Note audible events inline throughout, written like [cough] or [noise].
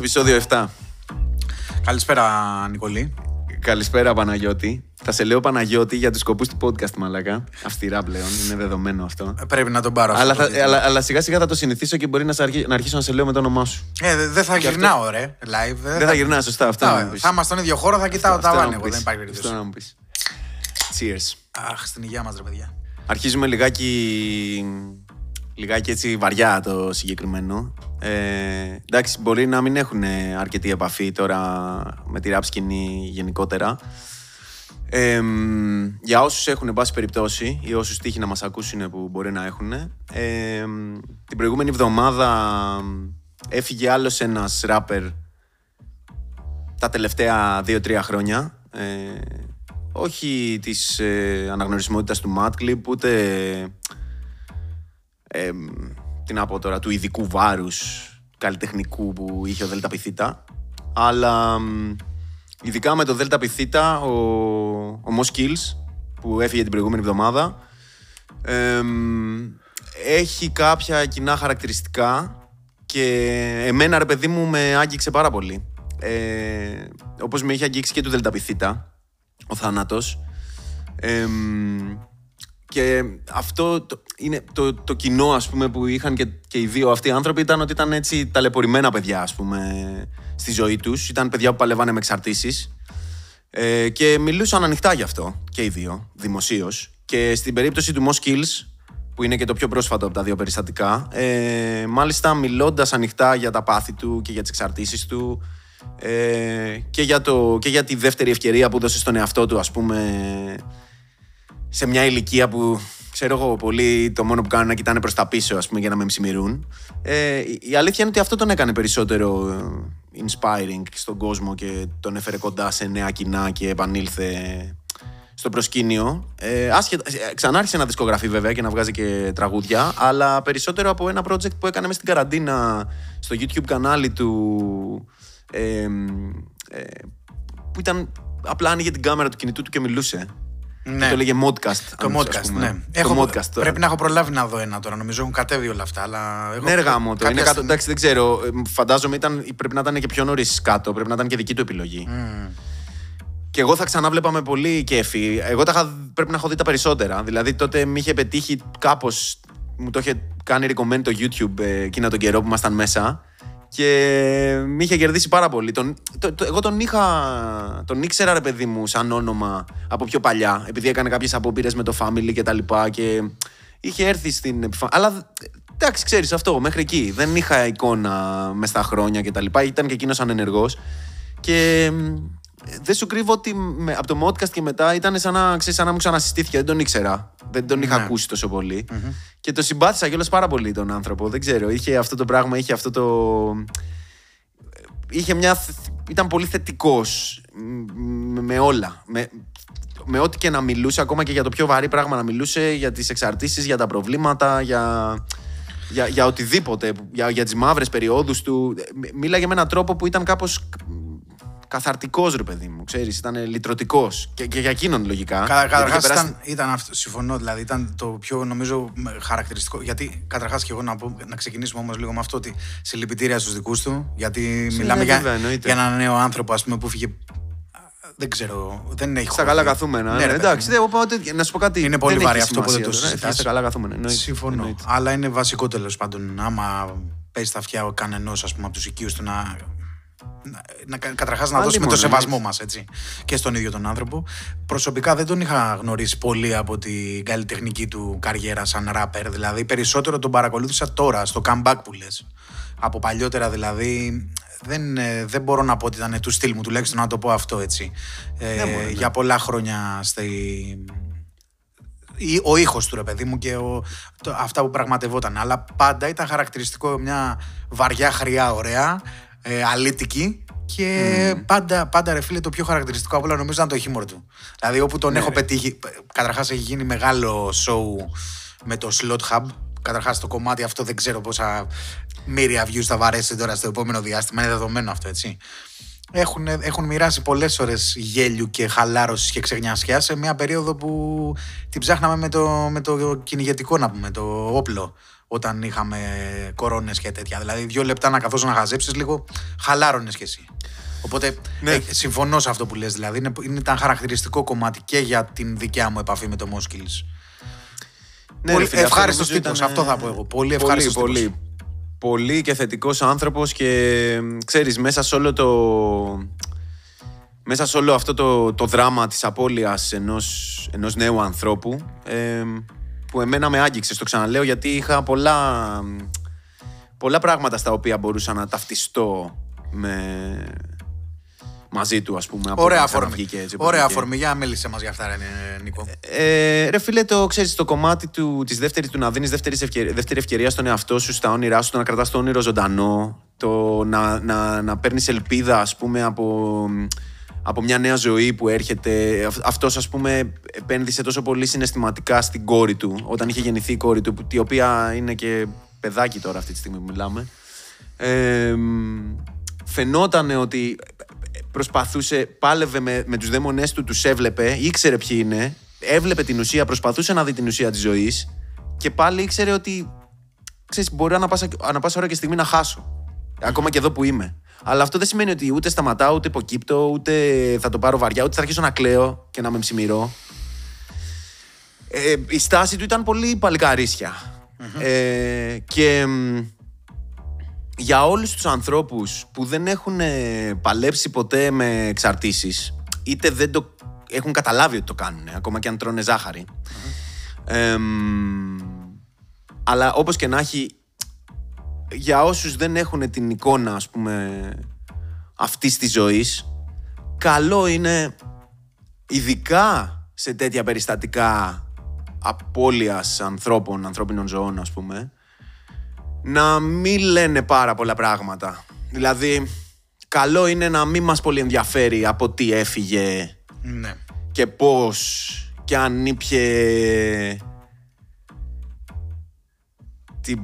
επεισόδιο 7. Καλησπέρα, Νικολή. Καλησπέρα, Παναγιώτη. Θα σε λέω Παναγιώτη για τους σκοπούς του podcast, μαλακά. Αυστηρά πλέον, είναι δεδομένο αυτό. Ε, Πρέπει να τον πάρω αυτό. Αλλά, το θα, τίτλο. αλλά, αλλά σιγά σιγά θα το συνηθίσω και μπορεί να, σε αρχί- να αρχίσω να σε λέω με το όνομά σου. Ε, δε- δεν θα Και αυτό- γυρνάω, ρε, live. Δεν θα γυρνά, σωστά. Αυτό να Θα, μου πεις. θα είμαστε στον ίδιο χώρο, θα κοιτάω Αυτό τα να βάνη. μου Εγώ πεις. δεν υπάρχει Αυτό περίπτωση. να μου πεις. Cheers. Αχ, στην υγεία μας, ρε παιδιά. Αρχίζουμε λιγάκι, λιγάκι έτσι βαριά το συγκεκριμένο. Ε, εντάξει, μπορεί να μην έχουν αρκετή επαφή τώρα με τη rap σκηνή γενικότερα. Ε, μ, για όσους έχουν εν πάση περιπτώσει ή όσους τύχει να μας ακούσουν που μπορεί να έχουν ε, μ, την προηγούμενη εβδομάδα έφυγε άλλος ένας ράπερ τα τελευταία 2-3 χρόνια. Ε, όχι της ε, αναγνωρισιμότητας του Madclip, ούτε ε, τι να πω τώρα, του ειδικού βάρους καλλιτεχνικού που είχε ο Δέλτα Πιθήτα. Αλλά μ, ειδικά με το Δέλτα Πιθήτα, ο, ο Mos Kills, που έφυγε την προηγούμενη εβδομάδα, ε, μ, έχει κάποια κοινά χαρακτηριστικά και εμένα ρε παιδί μου με άγγιξε πάρα πολύ. Ε, όπως με είχε αγγίξει και του Δέλτα Πιθήτα, ο θάνατος. Ε, μ, και αυτό το, είναι το, το κοινό ας πούμε που είχαν και, και οι δύο αυτοί οι άνθρωποι ήταν ότι ήταν έτσι ταλαιπωρημένα παιδιά ας πούμε στη ζωή τους. Ήταν παιδιά που παλεύανε με εξαρτήσεις ε, και μιλούσαν ανοιχτά γι' αυτό και οι δύο δημοσίως. Και στην περίπτωση του Mos Kills που είναι και το πιο πρόσφατο από τα δύο περιστατικά ε, μάλιστα μιλώντας ανοιχτά για τα πάθη του και για τις εξαρτήσεις του ε, και, για το, και για τη δεύτερη ευκαιρία που δώσε στον εαυτό του ας πούμε σε μια ηλικία που ξέρω εγώ πολύ το μόνο που κάνουν είναι να κοιτάνε προς τα πίσω ας πούμε για να με ψημιρούν. Ε, η- η αλήθεια είναι ότι αυτό τον έκανε περισσότερο ε, inspiring στον κόσμο και τον έφερε κοντά σε νέα κοινά και επανήλθε στο προσκήνιο. Ε, άσχετα, ε, ξανά άρχισε να δισκογραφεί βέβαια και να βγάζει και τραγούδια, αλλά περισσότερο από ένα project που έκανε μέσα στην καραντίνα στο YouTube κανάλι του. Ε, ε, που ήταν απλά άνοιγε την κάμερα του κινητού του και μιλούσε. Ναι. Και το λέγε modcast. Το αν podcast, ας πούμε. ναι. Το Έχω, modcast τώρα. πρέπει να έχω προλάβει να δω ένα τώρα. Νομίζω έχουν κατέβει όλα αυτά. Αλλά εγώ Ναι, ρε γάμο το. κάποια Είναι κάτω, στιγμή- εντάξει, δεν ξέρω. Ε, Φαντάζομαι ήταν, πρέπει να ήταν και πιο νωρίς κάτω. Πρέπει να ήταν και δική του επιλογή. Και εγώ θα ξανά βλέπα με πολύ κέφι. Εγώ τα είχα, πρέπει να έχω δει τα περισσότερα. Δηλαδή τότε με είχε πετύχει κάπω. Μου το είχε κάνει recommend το YouTube ε, εκείνα τον καιρό που ήμασταν μέσα. Και με είχε κερδίσει πάρα πολύ. Τον, το, το- εγώ τον είχα. Τον ήξερα, ρε παιδί μου, σαν όνομα από πιο παλιά. Επειδή έκανε κάποιες απόπειρες με το family και τα λοιπά. Και είχε έρθει στην επιφάνεια. Αλλά εντάξει, ξέρεις αυτό, μέχρι εκεί. Δεν είχα εικόνα μες στα χρόνια και τα λοιπά. Ήταν και εκείνος ανενεργός. Και μ, δεν σου κρύβω ότι με, από το podcast και μετά ήταν σαν να, ξέρεις, σαν να μου ξανασυστήθηκε. Δεν τον ήξερα. Δεν τον είχα Ναι. ακούσει τόσο πολύ. Και το συμπάθησα κιόλας πάρα πολύ τον άνθρωπο. Δεν ξέρω. Είχε αυτό το πράγμα, είχε αυτό το. Είχε μια. θ- Ήταν πολύ θετικός με όλα. Με, με ό,τι και να μιλούσε, ακόμα και για το πιο βαρύ πράγμα να μιλούσε, για τις εξαρτήσεις, για τα προβλήματα, για, για, για οτιδήποτε, για, για τις μαύρες περιόδους του. Μ- Μίλαγε με έναν τρόπο που ήταν κάπως καθαρτικός ρε παιδί μου, ξέρεις, ήταν λυτρωτικός και, και για εκείνον λογικά. Κα- γιατί είχε Καταρχάς περάσει- ήταν, ήταν αυτό, συμφωνώ, δηλαδή ήταν το πιο νομίζω με- χαρακτηριστικό. Γιατί καταρχάς και εγώ να, πω, να ξεκινήσουμε όμως λίγο με αυτό ότι συλληπιτήρια στους δικούς του. Γιατί μιλάμε για, βέβαια, εννοείται. για έναν νέο άνθρωπο ας πούμε, που φύγε. Δεν ξέρω, δεν έχει Στα χωθεί. καλά καθούμενα. Ναι, Ναι, ρε, εντάξει, παιδί μου. δεν, οπότε, να σου πω κάτι. Είναι πολύ δεν βαρύ έχει αυτό που δεν σημασία το τώρα. Ναι, συζητάς. Στα καλά καθούμενα. εννοείται, Συμφωνώ. εννοείται. Αλλά είναι βασικό τέλος πάντων. Άμα πέσει τα αυτιά κανενός από τους οικείους του να. Να, να καταρχάς να Άλλη δώσουμε το μόνο, σεβασμό έτσι. μας έτσι. Και στον ίδιο τον άνθρωπο. Προσωπικά δεν τον είχα γνωρίσει πολύ από την καλλιτεχνική του καριέρα σαν ράπερ. Δηλαδή περισσότερο τον παρακολούθησα τώρα στο comeback που λες. Από παλιότερα δηλαδή. Δεν, ε, δεν μπορώ να πω ότι ήταν του στυλ μου, τουλάχιστον να το πω αυτό έτσι. Ε, Ναι, μωρέ, ναι. Για πολλά χρόνια στη, ή- ο ήχος του ρε παιδί μου και ο, το, αυτά που πραγματευόταν. Αλλά πάντα ήταν χαρακτηριστικό μια βαριά χρειά ωραία, ε, αλήτικη και πάντα, πάντα ρε φίλε το πιο χαρακτηριστικό από όλα νομίζω ήταν το χιούμορ του. Δηλαδή όπου τον έχω πετύχει, καταρχάς έχει γίνει μεγάλο show με το Slot Hub. Καταρχάς το κομμάτι αυτό δεν ξέρω πόσα μύρια views θα βαρέσει τώρα στο επόμενο διάστημα. Είναι δεδομένο αυτό έτσι. Έχουν, έχουν μοιράσει πολλές ώρες γέλιου και χαλάρωσης και ξεγνιασιά σε μια περίοδο που την ψάχναμε με το, με το κυνηγετικό, να πούμε, το όπλο. Όταν είχαμε κορώνες και τέτοια. Δηλαδή, δύο λεπτά να καθώς να χαζέψεις λίγο, χαλάρωνες κι εσύ. Οπότε Ναι. ε, συμφωνώ σε αυτό που λες Δηλαδή, είναι, είναι, ήταν χαρακτηριστικό κομμάτι και για την δικιά μου επαφή με το Moskills. Ναι, Πολύ ρε φίλε, αυτό ευχάριστος νομίζω τύπος, ήταν, αυτό θα πω εγώ. Πολύ ευχάριστος πολύ, τύπος. πολύ, πολύ και θετικός άνθρωπος και μ, ξέρεις μέσα σε όλο το μέσα σε όλο αυτό το, το δράμα της απώλειας ενός, ενός νέου ανθρώπου ε, που εμένα με άγγιξε, το ξαναλέω γιατί είχα πολλά, πολλά πράγματα στα οποία μπορούσα να ταυτιστώ με, μαζί του ας πούμε από Ωραία την αφορμή. ξαναβγήκε έτσι όπως Ωραία βγήκε. αφορμή. Για μίλησε μας για αυτά, ρε, Νίκο. Ε, ρε φίλε, το ξέρεις, το κομμάτι του, της δεύτερης, του να δίνεις δεύτερη ευκαιρία, δεύτερη ευκαιρία στον εαυτό σου, στα όνειρά σου, το να κρατάς το όνειρο ζωντανό, το να, να, να παίρνεις ελπίδα, ας πούμε, από, από μια νέα ζωή που έρχεται. Αυ- Αυτός, ας πούμε, επένδυσε τόσο πολύ συναισθηματικά στην κόρη του, όταν είχε γεννηθεί η κόρη του, που- η οποία είναι και παιδάκι τώρα αυτή τη στιγμή που μιλάμε. Ε, φαινόταν ότι προσπαθούσε, πάλευε με, με τους δαίμονές του, τους έβλεπε, ήξερε ποιοι είναι, έβλεπε την ουσία, προσπαθούσε να δει την ουσία της ζωής και πάλι ήξερε ότι ξέρεις, μπορεί ανα πάσα, ανα πάσα ώρα και στιγμή να χάσω. Ακόμα και εδώ που είμαι. Αλλά αυτό δεν σημαίνει ότι ούτε σταματάω, ούτε υποκύπτω, ούτε θα το πάρω βαριά, ούτε θα αρχίσω να κλαίω και να με ψημυρώ. Ε, η στάση του ήταν πολύ παλικαρίσια. Ε, και μ, για όλους τους ανθρώπους που δεν έχουν ε, παλέψει ποτέ με εξαρτήσεις είτε δεν το έχουν καταλάβει ότι το κάνουν ακόμα και αν τρώνε ζάχαρη Εμ, αλλά όπως και να έχει για όσους δεν έχουν την εικόνα ας πούμε αυτής της ζωής καλό είναι ειδικά σε τέτοια περιστατικά απώλειας ανθρώπων, ανθρώπινων ζωών ας πούμε να μην λένε πάρα πολλά πράγματα. Δηλαδή, καλό είναι να μην μας πολύ ενδιαφέρει από τι έφυγε Ναι. και πώς και αν ήπιε... Τι...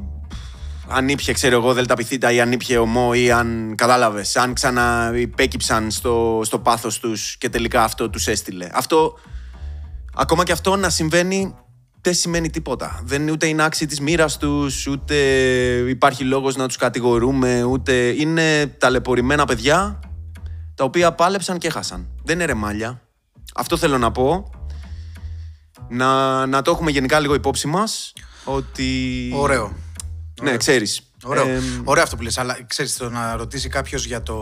Αν ήπιε, ξέρω εγώ, δελταπιθήτα ή αν ήπιε ομό ή αν κατάλαβες, αν ξαναυπέκυψαν στο, στο πάθος τους και τελικά αυτό τους έστειλε. Αυτό, ακόμα και αυτό να συμβαίνει δεν σημαίνει τίποτα. Δεν είναι ούτε είναι άξιοι της μοίρας τους, ούτε υπάρχει λόγος να τους κατηγορούμε, ούτε είναι ταλαιπωρημένα παιδιά τα οποία πάλεψαν και έχασαν. Δεν είναι ρεμάλια. Αυτό θέλω να πω. Να, να το έχουμε γενικά λίγο υπόψη μας, ότι... Ωραίο. Ναι, ξέρεις. Ωραίο. Ε, Ωραίο αυτό που λες, αλλά ξέρεις το να ρωτήσει κάποιος για το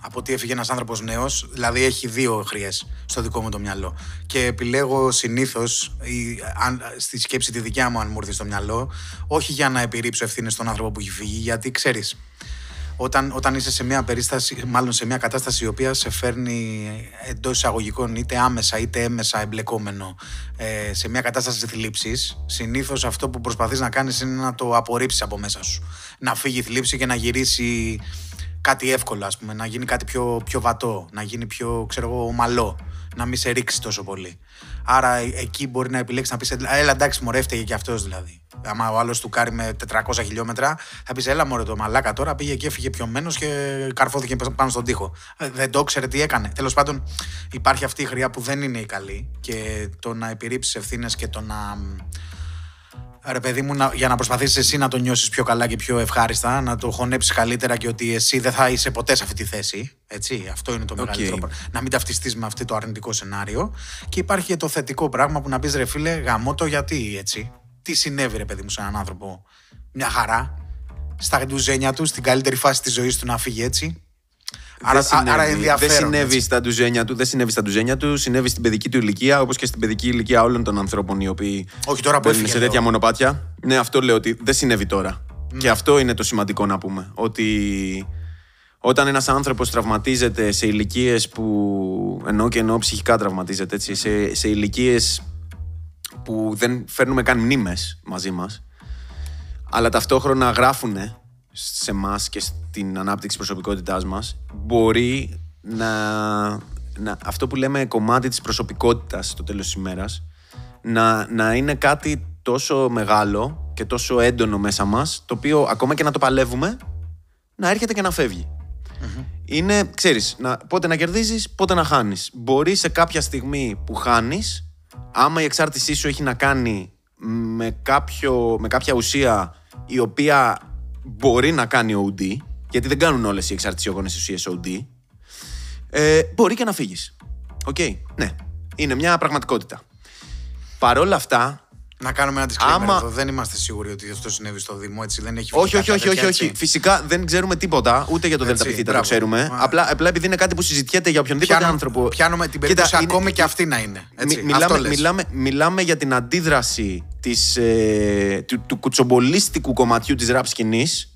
από τι έφυγε ένας άνθρωπος νέος, δηλαδή έχει δύο χρειές στο δικό μου το μυαλό. Και επιλέγω συνήθως, η, αν, στη σκέψη τη δικιά μου αν μου έρθει στο μυαλό, όχι για να επιρρύψω ευθύνες στον άνθρωπο που έχει φύγει, γιατί ξέρεις, όταν, όταν είσαι σε μια περίσταση, μάλλον σε μια κατάσταση η οποία σε φέρνει εντός εισαγωγικών είτε άμεσα είτε έμεσα εμπλεκόμενο ε, σε μια κατάσταση θλίψης, συνήθως αυτό που προσπαθείς να κάνεις είναι να το απορρίψεις από μέσα σου. Να φύγει η θλίψη και να γυρίσει κάτι εύκολο, ας πούμε, να γίνει κάτι πιο, πιο βατό, να γίνει πιο, ξέρω εγώ, ομαλό, να μην σε ρίξει τόσο πολύ. Άρα ε, εκεί μπορεί να επιλέξεις να πεις: Έλα, εντάξει, μωρέ, έφταιγε και αυτός δηλαδή. Άμα ο άλλος του κάρει με 400 χιλιόμετρα, θα πεις: Έλα, μωρέ, το μαλάκα τώρα πήγε και έφυγε πιωμένος και καρφώθηκε πάνω στον τοίχο. Ε, Δεν το ξέρε τι έκανε. Τέλος πάντων, υπάρχει αυτή η χρειά που δεν είναι η καλή και το να επιρρύψεις ευθύνες και το να. Ρε παιδί μου, να, για να προσπαθήσεις εσύ να το νιώσεις πιο καλά και πιο ευχάριστα, να το χωνέψεις καλύτερα και ότι εσύ δεν θα είσαι ποτέ σε αυτή τη θέση. Έτσι, αυτό είναι το μεγαλύτερο πράγμα. Να μην ταυτιστείς με αυτό το αρνητικό σενάριο. Και υπάρχει και το θετικό πράγμα που να πεις ρε φίλε, γαμώ το γιατί έτσι. Τι συνέβη, ρε παιδί μου, σε έναν άνθρωπο; Μια χαρά. Στα ντουζένια του, στην καλύτερη φάση της ζωής του να φύγει έτσι. Άρα, δεν συνέβη, άρα ενδιαφέρον. Δεν συνέβη έτσι. στα ντουζένια του, δεν συνέβη στα ντουζένια του, συνέβη στην παιδική του ηλικία, όπως και στην παιδική ηλικία όλων των ανθρώπων οι οποίοι Όχι, τώρα που μπαίνουν έφυγε, σε τέτοια λέω. μονοπάτια. Ναι, αυτό λέω ότι δεν συνέβη τώρα. Και αυτό είναι το σημαντικό να πούμε. Ότι όταν ένας άνθρωπος τραυματίζεται σε ηλικίες που. ενώ και ενώ ψυχικά τραυματίζεται, έτσι, σε, σε ηλικίες που δεν φέρνουμε καν μνήμες μαζί μας, αλλά ταυτόχρονα γράφουν σε εμάς και στην ανάπτυξη προσωπικότητάς μας μπορεί να, να αυτό που λέμε κομμάτι της προσωπικότητας στο τέλος της ημέρας να, να είναι κάτι τόσο μεγάλο και τόσο έντονο μέσα μας το οποίο ακόμα και να το παλεύουμε να έρχεται και να φευγει Είναι, ξέρεις, να, πότε να κερδίζεις, πότε να χάνεις. Μπορεί σε κάποια στιγμή που χάνεις, άμα η εξάρτησή σου έχει να κάνει με, κάποιο, με κάποια ουσία η οποία μπορεί να κάνει OD, γιατί δεν κάνουν όλες οι εξαρτησιογόνες ουσίες OD, ε, μπορεί και να φύγεις. Οκ, ναι. Είναι μια πραγματικότητα. Παρ' όλα αυτά, Να κάνουμε ένα disclaimer Άμα- εδώ. Δεν είμαστε σίγουροι ότι αυτό συνέβη στο Δήμο. Έτσι, δεν έχει όχι, βγει όχι, κάποια όχι, όχι, τέτοια, όχι. έτσι. Φυσικά δεν ξέρουμε τίποτα, ούτε για το Έτσι, ΔΕΛΤΑ το μπράβο. ξέρουμε. Μα- Απλά, απλά επειδή είναι κάτι που συζητιέται για οποιονδήποτε Πιάνουμε, άνθρωπο. πιάνουμε την Κοίτα, περίπτωση είναι- ακόμη και αυτή να είναι. Έτσι, Μι- αυτό μιλάμε, λες. μιλάμε, μιλάμε για την αντίδραση της, ε, του, του κουτσομπολίστικου κομματιού της ραπ σκηνής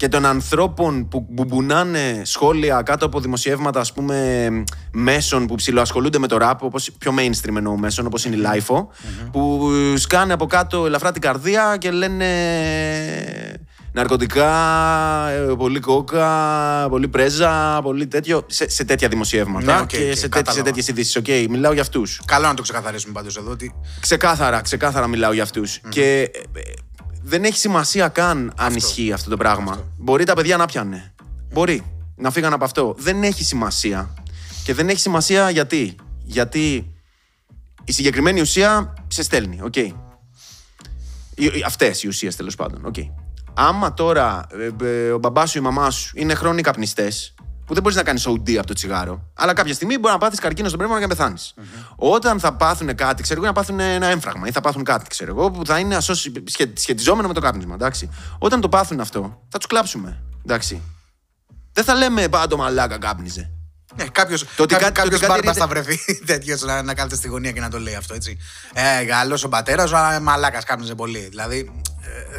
και των ανθρώπων που μπουμπουνάνε σχόλια κάτω από δημοσιεύματα ας πούμε μέσων που ψιλοασχολούνται με το ραπ όπως πιο mainstream εννοώ μέσων όπως είναι η LIFO που σκάνε από κάτω ελαφρά τη καρδία και λένε ναρκωτικά, ε, πολύ κόκα, πολύ πρέζα, πολύ τέτοιο σε, σε τέτοια δημοσιεύματα Ναι, οκ, και οκ, σε, τέτοιες, σε κατάλαβα. τέτοιες ειδήσεις. Οκ, μιλάω για αυτούς. Καλό να το ξεκαθαρίσουμε πάντως εδώ. Ότι... Ξεκάθαρα, ξεκάθαρα μιλάω για αυτούς. Και ε, ε, δεν έχει σημασία καν αν ισχύει αυτό το πράγμα. Μπορεί τα παιδιά να πίναν. Μπορεί να φύγαν από αυτό. Δεν έχει σημασία. Και δεν έχει σημασία γιατί. Γιατί η συγκεκριμένη ουσία σε στέλνει. Οκ. Αυτές οι ουσίες τέλος πάντων. Οκ. Άμα τώρα ε, ε, ο μπαμπάς σου ή η μαμά σου είναι χρόνιοι καπνιστές, που δεν μπορείς να κάνεις OD από το τσιγάρο, αλλά κάποια στιγμή μπορεί να πάθεις καρκίνο στον πνεύμονα και να πεθάνει Όταν θα πάθουν κάτι, ξέρω εγώ, να πάθουν ένα έμφραγμα ή θα πάθουν κάτι, ξέρω εγώ, που θα είναι associ-, σχε- σχετιζόμενο με το κάπνισμα. Εντάξει. Όταν το πάθουν αυτό, θα τους κλάψουμε. Εντάξει. Δεν θα λέμε πάντο μαλάκα κάπνιζε. Ναι, κάποιο Το ότι κάτι- το ότι κάτι μπάρμπας ρίχνεται- θα βρεθεί [laughs] τέτοιος να, να κάθεται στη γωνία και να το λέει αυτό έτσι. Ε, Γάλλο ο πατέρας, αλλά μαλάκας κάπνιζε πολύ. Δηλαδή, ε,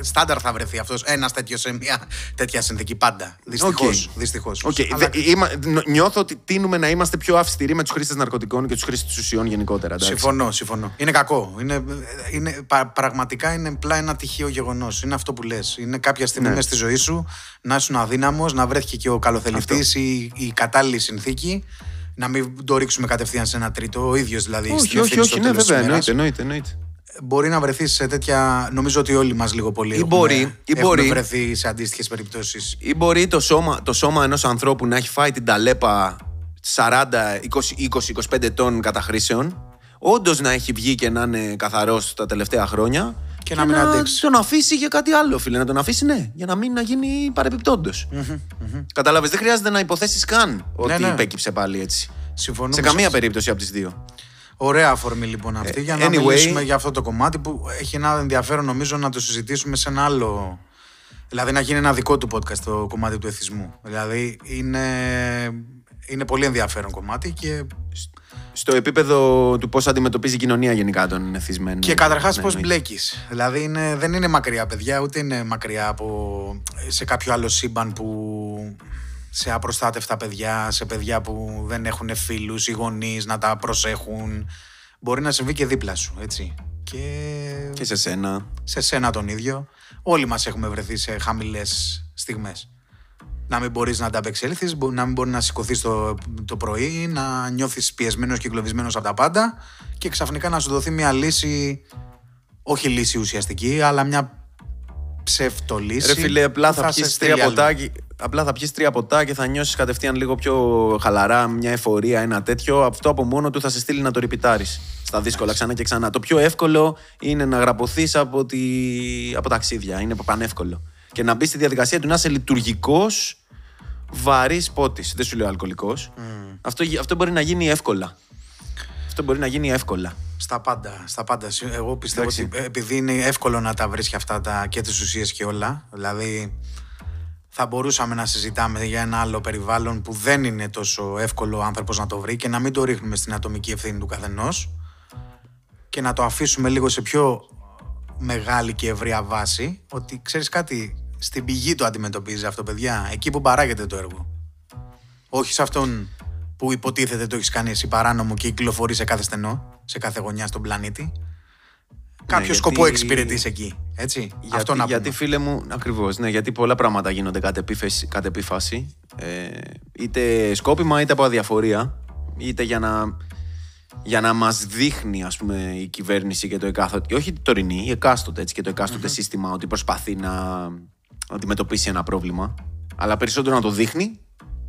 στάνταρ θα βρεθεί αυτός ένα τέτοιο σε μια τέτοια συνθήκη πάντα. Δυστυχώ. Οκ. Δυστυχώς. Οκ, Αλλά- δε- είμα- νο- νιώθω ότι τίνουμε να είμαστε πιο αυστηροί με τους χρήστες ναρκωτικών και τους χρήστες ουσιών γενικότερα. εντάξει. Συμφωνώ, συμφωνώ. Είναι κακό. Είναι, είναι, πα- πραγματικά είναι απλά ένα τυχαίο γεγονός. Είναι αυτό που λες. Είναι κάποια στιγμή Ναι. μέσα στη ζωή σου να ήσουν αδύναμος, να βρέθηκε και ο καλοθελητής ή η κατάλληλη συνθήκη. Να μην το ρίξουμε κατευθείαν σε ένα τρίτο, ο ίδιος δηλαδή. στην Όχι, όχι, ευθύνη στο όχι, ναι, τέλος της βέβαια. ημέρας. Εννοείται, εννοείται. εννοείται. Μπορεί να βρεθεί σε τέτοια. Νομίζω ότι όλοι μας λίγο πολύ. Ή έχουμε- μπορεί, ή έχουμε μπορεί. βρεθεί σε αντίστοιχες περιπτώσεις. Ή μπορεί το σώμα, το σώμα ενός ανθρώπου να έχει φάει την ταλέπα 40, 20, 20-25 ετών καταχρήσεων, όντως να έχει βγει και να είναι καθαρός τα τελευταία χρόνια. Και να μην αντέξει. τον αφήσει για κάτι άλλο, φίλε. Να τον αφήσει, ναι, για να μην να γίνει παρεπιπτόντος. Κατάλαβε, δεν χρειάζεται να υποθέσεις καν ότι ναι. υπέκυψε πάλι έτσι. Συμφωνούμε. Σε σε καμία αυτό. περίπτωση από τις δύο. Ωραία αφορμή λοιπόν αυτή για να anyway. μιλήσουμε για αυτό το κομμάτι που έχει ένα ενδιαφέρον νομίζω να το συζητήσουμε σε ένα άλλο. Δηλαδή να γίνει ένα δικό του podcast το κομμάτι του εθισμού. Δηλαδή είναι, είναι πολύ ενδιαφέρον κομμάτι και, Στο επίπεδο του πώς αντιμετωπίζει η κοινωνία γενικά τον εθισμένο. και καταρχάς Ναι, πώς εννοείται. μπλέκεις. Δηλαδή είναι, δεν είναι μακριά παιδιά, ούτε είναι μακριά από σε κάποιο άλλο σύμπαν που σε απροστάτευτα παιδιά, σε παιδιά που δεν έχουν φίλους ή γονείς να τα προσέχουν. Μπορεί να συμβεί και δίπλα σου, έτσι. Και Και σε σένα. σε σένα τον ίδιο. Όλοι μας έχουμε βρεθεί σε χαμηλές στιγμές. Να μην μπορείς να ανταπεξέλθεις, μπο- να μην μπορεί να σηκωθείς το, το πρωί, να νιώθεις πιεσμένος και εγκλωβισμένος από τα πάντα και ξαφνικά να σου δοθεί μια λύση, όχι λύση ουσιαστική, αλλά μια ψευτολύση. Ρε φίλε, απλά που θα, σε πιεις στείλει τρία αλλού. Ποτά, και- απλά θα πιεις τρία ποτά και θα νιώσεις κατευθείαν λίγο πιο χαλαρά, μια εφορία, ένα τέτοιο. Αυτό από μόνο του θα σε στείλει να το ρηπιτάρεις στα δύσκολα ξανά και ξανά. Το πιο εύκολο είναι να γραπωθείς από, τη... από ταξίδια. Είναι πανεύκολο. Και να μπεις στη διαδικασία του να είσαι λειτουργικός, βαρύς πότης. Δεν σου λέω αλκοολικός. Αυτό, γι- αυτό μπορεί να γίνει εύκολα. Αυτό μπορεί να γίνει εύκολα. Στα πάντα, στα πάντα. Εγώ πιστεύω Εντάξει. ότι επειδή είναι εύκολο να τα βρεις και αυτά τα, και τις ουσίες και όλα, δηλαδή θα μπορούσαμε να συζητάμε για ένα άλλο περιβάλλον που δεν είναι τόσο εύκολο ο άνθρωπος να το βρει και να μην το ρίχνουμε στην ατομική ευθύνη του καθενός και να το αφήσουμε λίγο σε πιο μεγάλη και ευρεία βάση ότι ξέρεις κάτι, στην πηγή το αντιμετωπίζει αυτό παιδιά, εκεί που παράγεται το έργο. Όχι σε αυτόν που υποτίθεται το έχεις κάνει εσύ παράνομο και κυκλοφορεί σε κάθε στενό, σε κάθε γωνιά στον πλανήτη. Κάποιο Ναι, γιατί- σκοπό εξυπηρετεί εκεί. Έτσι; Γιατί, Αυτό να γιατί πούμε. φίλε μου, ακριβώς. Ναι, γιατί πολλά πράγματα γίνονται κατ' επίφαση. Κατ επίφαση ε, είτε σκόπιμα είτε από αδιαφορία. Είτε για να, για να μας δείχνει ας πούμε, η κυβέρνηση και το εκάστοτε. Όχι η τωρινή, η εκάστοτε, έτσι, και το εκαστοτε σύστημα ότι προσπαθεί να αντιμετωπίσει ένα πρόβλημα. Αλλά περισσότερο να το δείχνει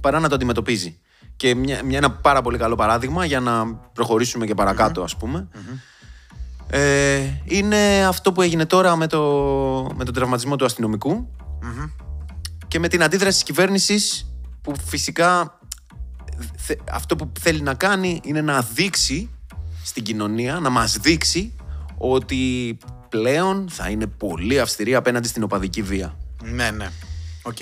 παρά να το αντιμετωπίζει. Και μια, μια, ένα πάρα πολύ καλό παράδειγμα για να προχωρήσουμε και παρακάτω, ας πούμε. Ε, είναι αυτό που έγινε τώρα με, το, με τον τραυματισμό του αστυνομικου και με την αντίδραση της κυβέρνησης που φυσικά θε- αυτό που θέλει να κάνει είναι να δείξει στην κοινωνία, να μας δείξει ότι πλέον θα είναι πολύ αυστηρή απέναντι στην οπαδική βία. Ναι, ναι. Οκ.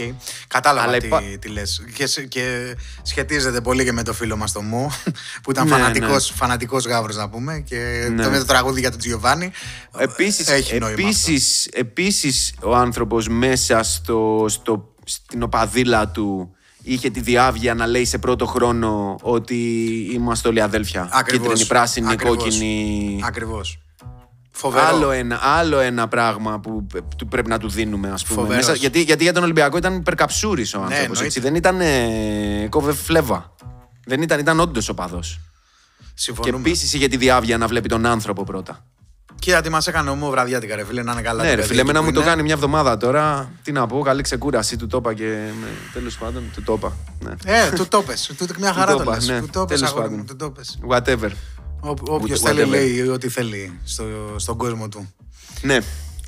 Κατάλαβα Αλλά τι, υπά- τι λες. Και, σ- και σχετίζεται πολύ και με το φίλο μας το Mo, [laughs] που ήταν Ναι, φανατικός, φανατικός γάβρος να πούμε, και Ναι. το με το τραγούδι για τον Τζιοβάνι. Επίσης, Έχει νόημα αυτό. επίσης, επίσης ο άνθρωπος μέσα στο, στο, στην οπαδίλα του είχε τη διάβγεια να λέει σε πρώτο χρόνο ότι είμαστε όλοι αδέλφια. Ακριβώς. Κίτρινη, πράσινη, Ακριβώς. κόκκινη. Ακριβώς. Φοβερό. Άλλο ένα, άλλο ένα πράγμα που π- του πρέπει να του δίνουμε, ας πούμε. Φοβερός. Μέσα, γιατί, γιατί για τον Ολυμπιακό ήταν υπερκαψούρης ο άνθρωπος. εννοείται. δεν ήταν ε, κόβε φλέβα. Δεν ήταν, ήταν όντως οπαδό. Και Συμφωνούμε. επίσης είχε τη διάβγεια να βλέπει τον άνθρωπο πρώτα. Κοίτα τι μας έκανε ομό βραδιάτικα ρε φίλε, να είναι καλά. ναι, το ρε παιδί φίλε, εκεί εμένα που μου το είναι. κάνει μια εβδομάδα τώρα. Τι να πω, καλή ξεκούραση. Του το είπα και. Τέλος πάντων, του το είπα. Ναι. Ε, του το πες. Του μια χαρά το το είπα, λες. ναι. Του το πες, Τέλος αγόρι πάντων. μου, του το πες. Whatever. Όποιος Whatever. θέλει λέει ό,τι θέλει στο, στον κόσμο του. Ναι.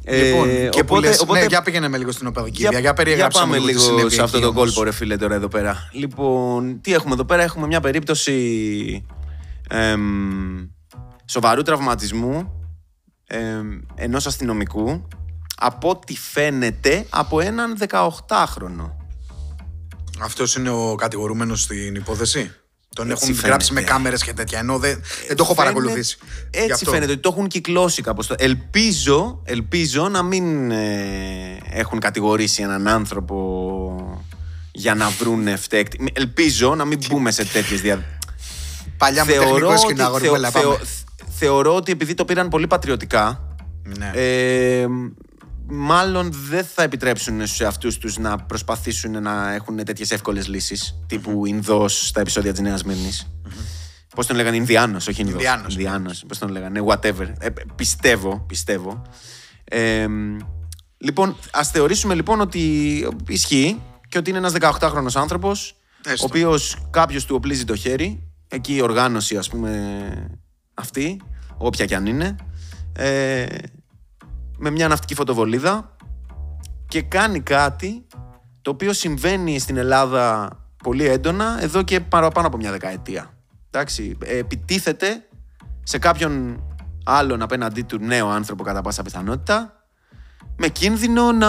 λοιπόν, Ε, και που οπότε, λες, οπότε, ναι, για πήγαινε με λίγο στην οπαδική βία. Για περιέγραψε πάμε μου τι λίγο συνέβη σε αυτό εκεί το όμως. κόλπο, ρε φίλε, τώρα εδώ πέρα. Λοιπόν, τι έχουμε εδώ πέρα, έχουμε μια περίπτωση εμ, σοβαρού τραυματισμού εμ, ενός αστυνομικού από ό,τι φαίνεται από έναν 18χρονο. Αυτός είναι ο κατηγορούμενος στην υπόθεση; Τον Έτσι έχουν φαίνεται. γράψει με κάμερες και τέτοια. Ενώ δεν, δεν το έχω παρακολουθήσει. Γι' Έτσι αυτό. φαίνεται ότι το έχουν κυκλώσει κάπως. το- Ελπίζω, ελπίζω να μην ε, έχουν κατηγορήσει έναν άνθρωπο για να βρουν φταίκτη. Ελπίζω να μην μπούμε σε τέτοιες δια... Παλιά μου τεχνικό σκηνό, αγόρι μου, έλα, θεω- πάμε. θεωρώ ότι επειδή το πήραν πολύ πατριωτικά, Ναι. ε, μάλλον δεν θα επιτρέψουν στους εαυτούς τους να προσπαθήσουν να έχουν τέτοιες εύκολες λύσεις, τύπου Ινδός στα επεισόδια της Νέας Σμύρνης. Πώς τον λέγανε, Ινδιάνος, όχι Ινδός. Ινδιάνος. Ινδιάνος, πώς τον λέγανε, whatever. Ε, πιστεύω, πιστεύω. Ε, λοιπόν, ας θεωρήσουμε λοιπόν ότι ισχύει και ότι είναι ένας 18χρονος άνθρωπος, Έστω. ο οποίος κάποιος του οπλίζει το χέρι, εκεί η οργάνωση ας πούμε αυτή, όποια κι αν είναι, ε, με μια ναυτική φωτοβολίδα και κάνει κάτι το οποίο συμβαίνει στην Ελλάδα πολύ έντονα εδώ και παραπάνω από μια δεκαετία. Εντάξει, ε, επιτίθεται σε κάποιον άλλον απέναντί του νέο άνθρωπο κατά πάσα πιθανότητα με κίνδυνο να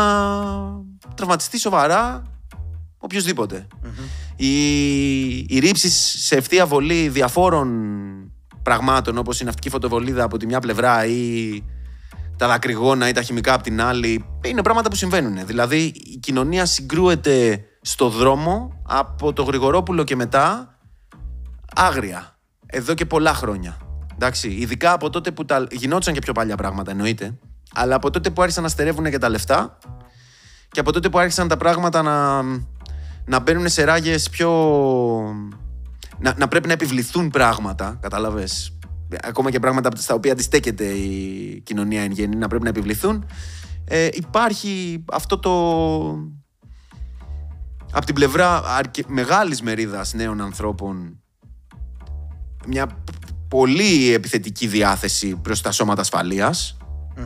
τραυματιστεί σοβαρά οποιοδήποτε. Οι, οι ρήψεις σε ευθεία βολή διαφόρων πραγμάτων όπως η ναυτική φωτοβολίδα από τη μια πλευρά ή τα δακρυγόνα ή τα χημικά από την άλλη είναι πράγματα που συμβαίνουν. Δηλαδή η κοινωνία συγκρούεται στο δρόμο από το Γρηγορόπουλο και μετά άγρια. Εδώ και πολλά χρόνια. Εντάξει, ειδικά από τότε που τα... γινόντουσαν και πιο παλιά πράγματα εννοείται, αλλά από τότε που άρχισαν να στερεύουν και τα λεφτά και από τότε που άρχισαν τα πράγματα να, να μπαίνουν σε ράγες πιο... Να, να πρέπει να επιβληθούν πράγματα, κατάλαβες; Ακόμα και πράγματα στα οποία αντιστέκεται η κοινωνία εν γέννη, να πρέπει να επιβληθούν. Ε, υπάρχει αυτό το... Από την πλευρά αρκε... μεγάλης μερίδας νέων ανθρώπων μια πολύ επιθετική διάθεση προς τα σώματα ασφαλείας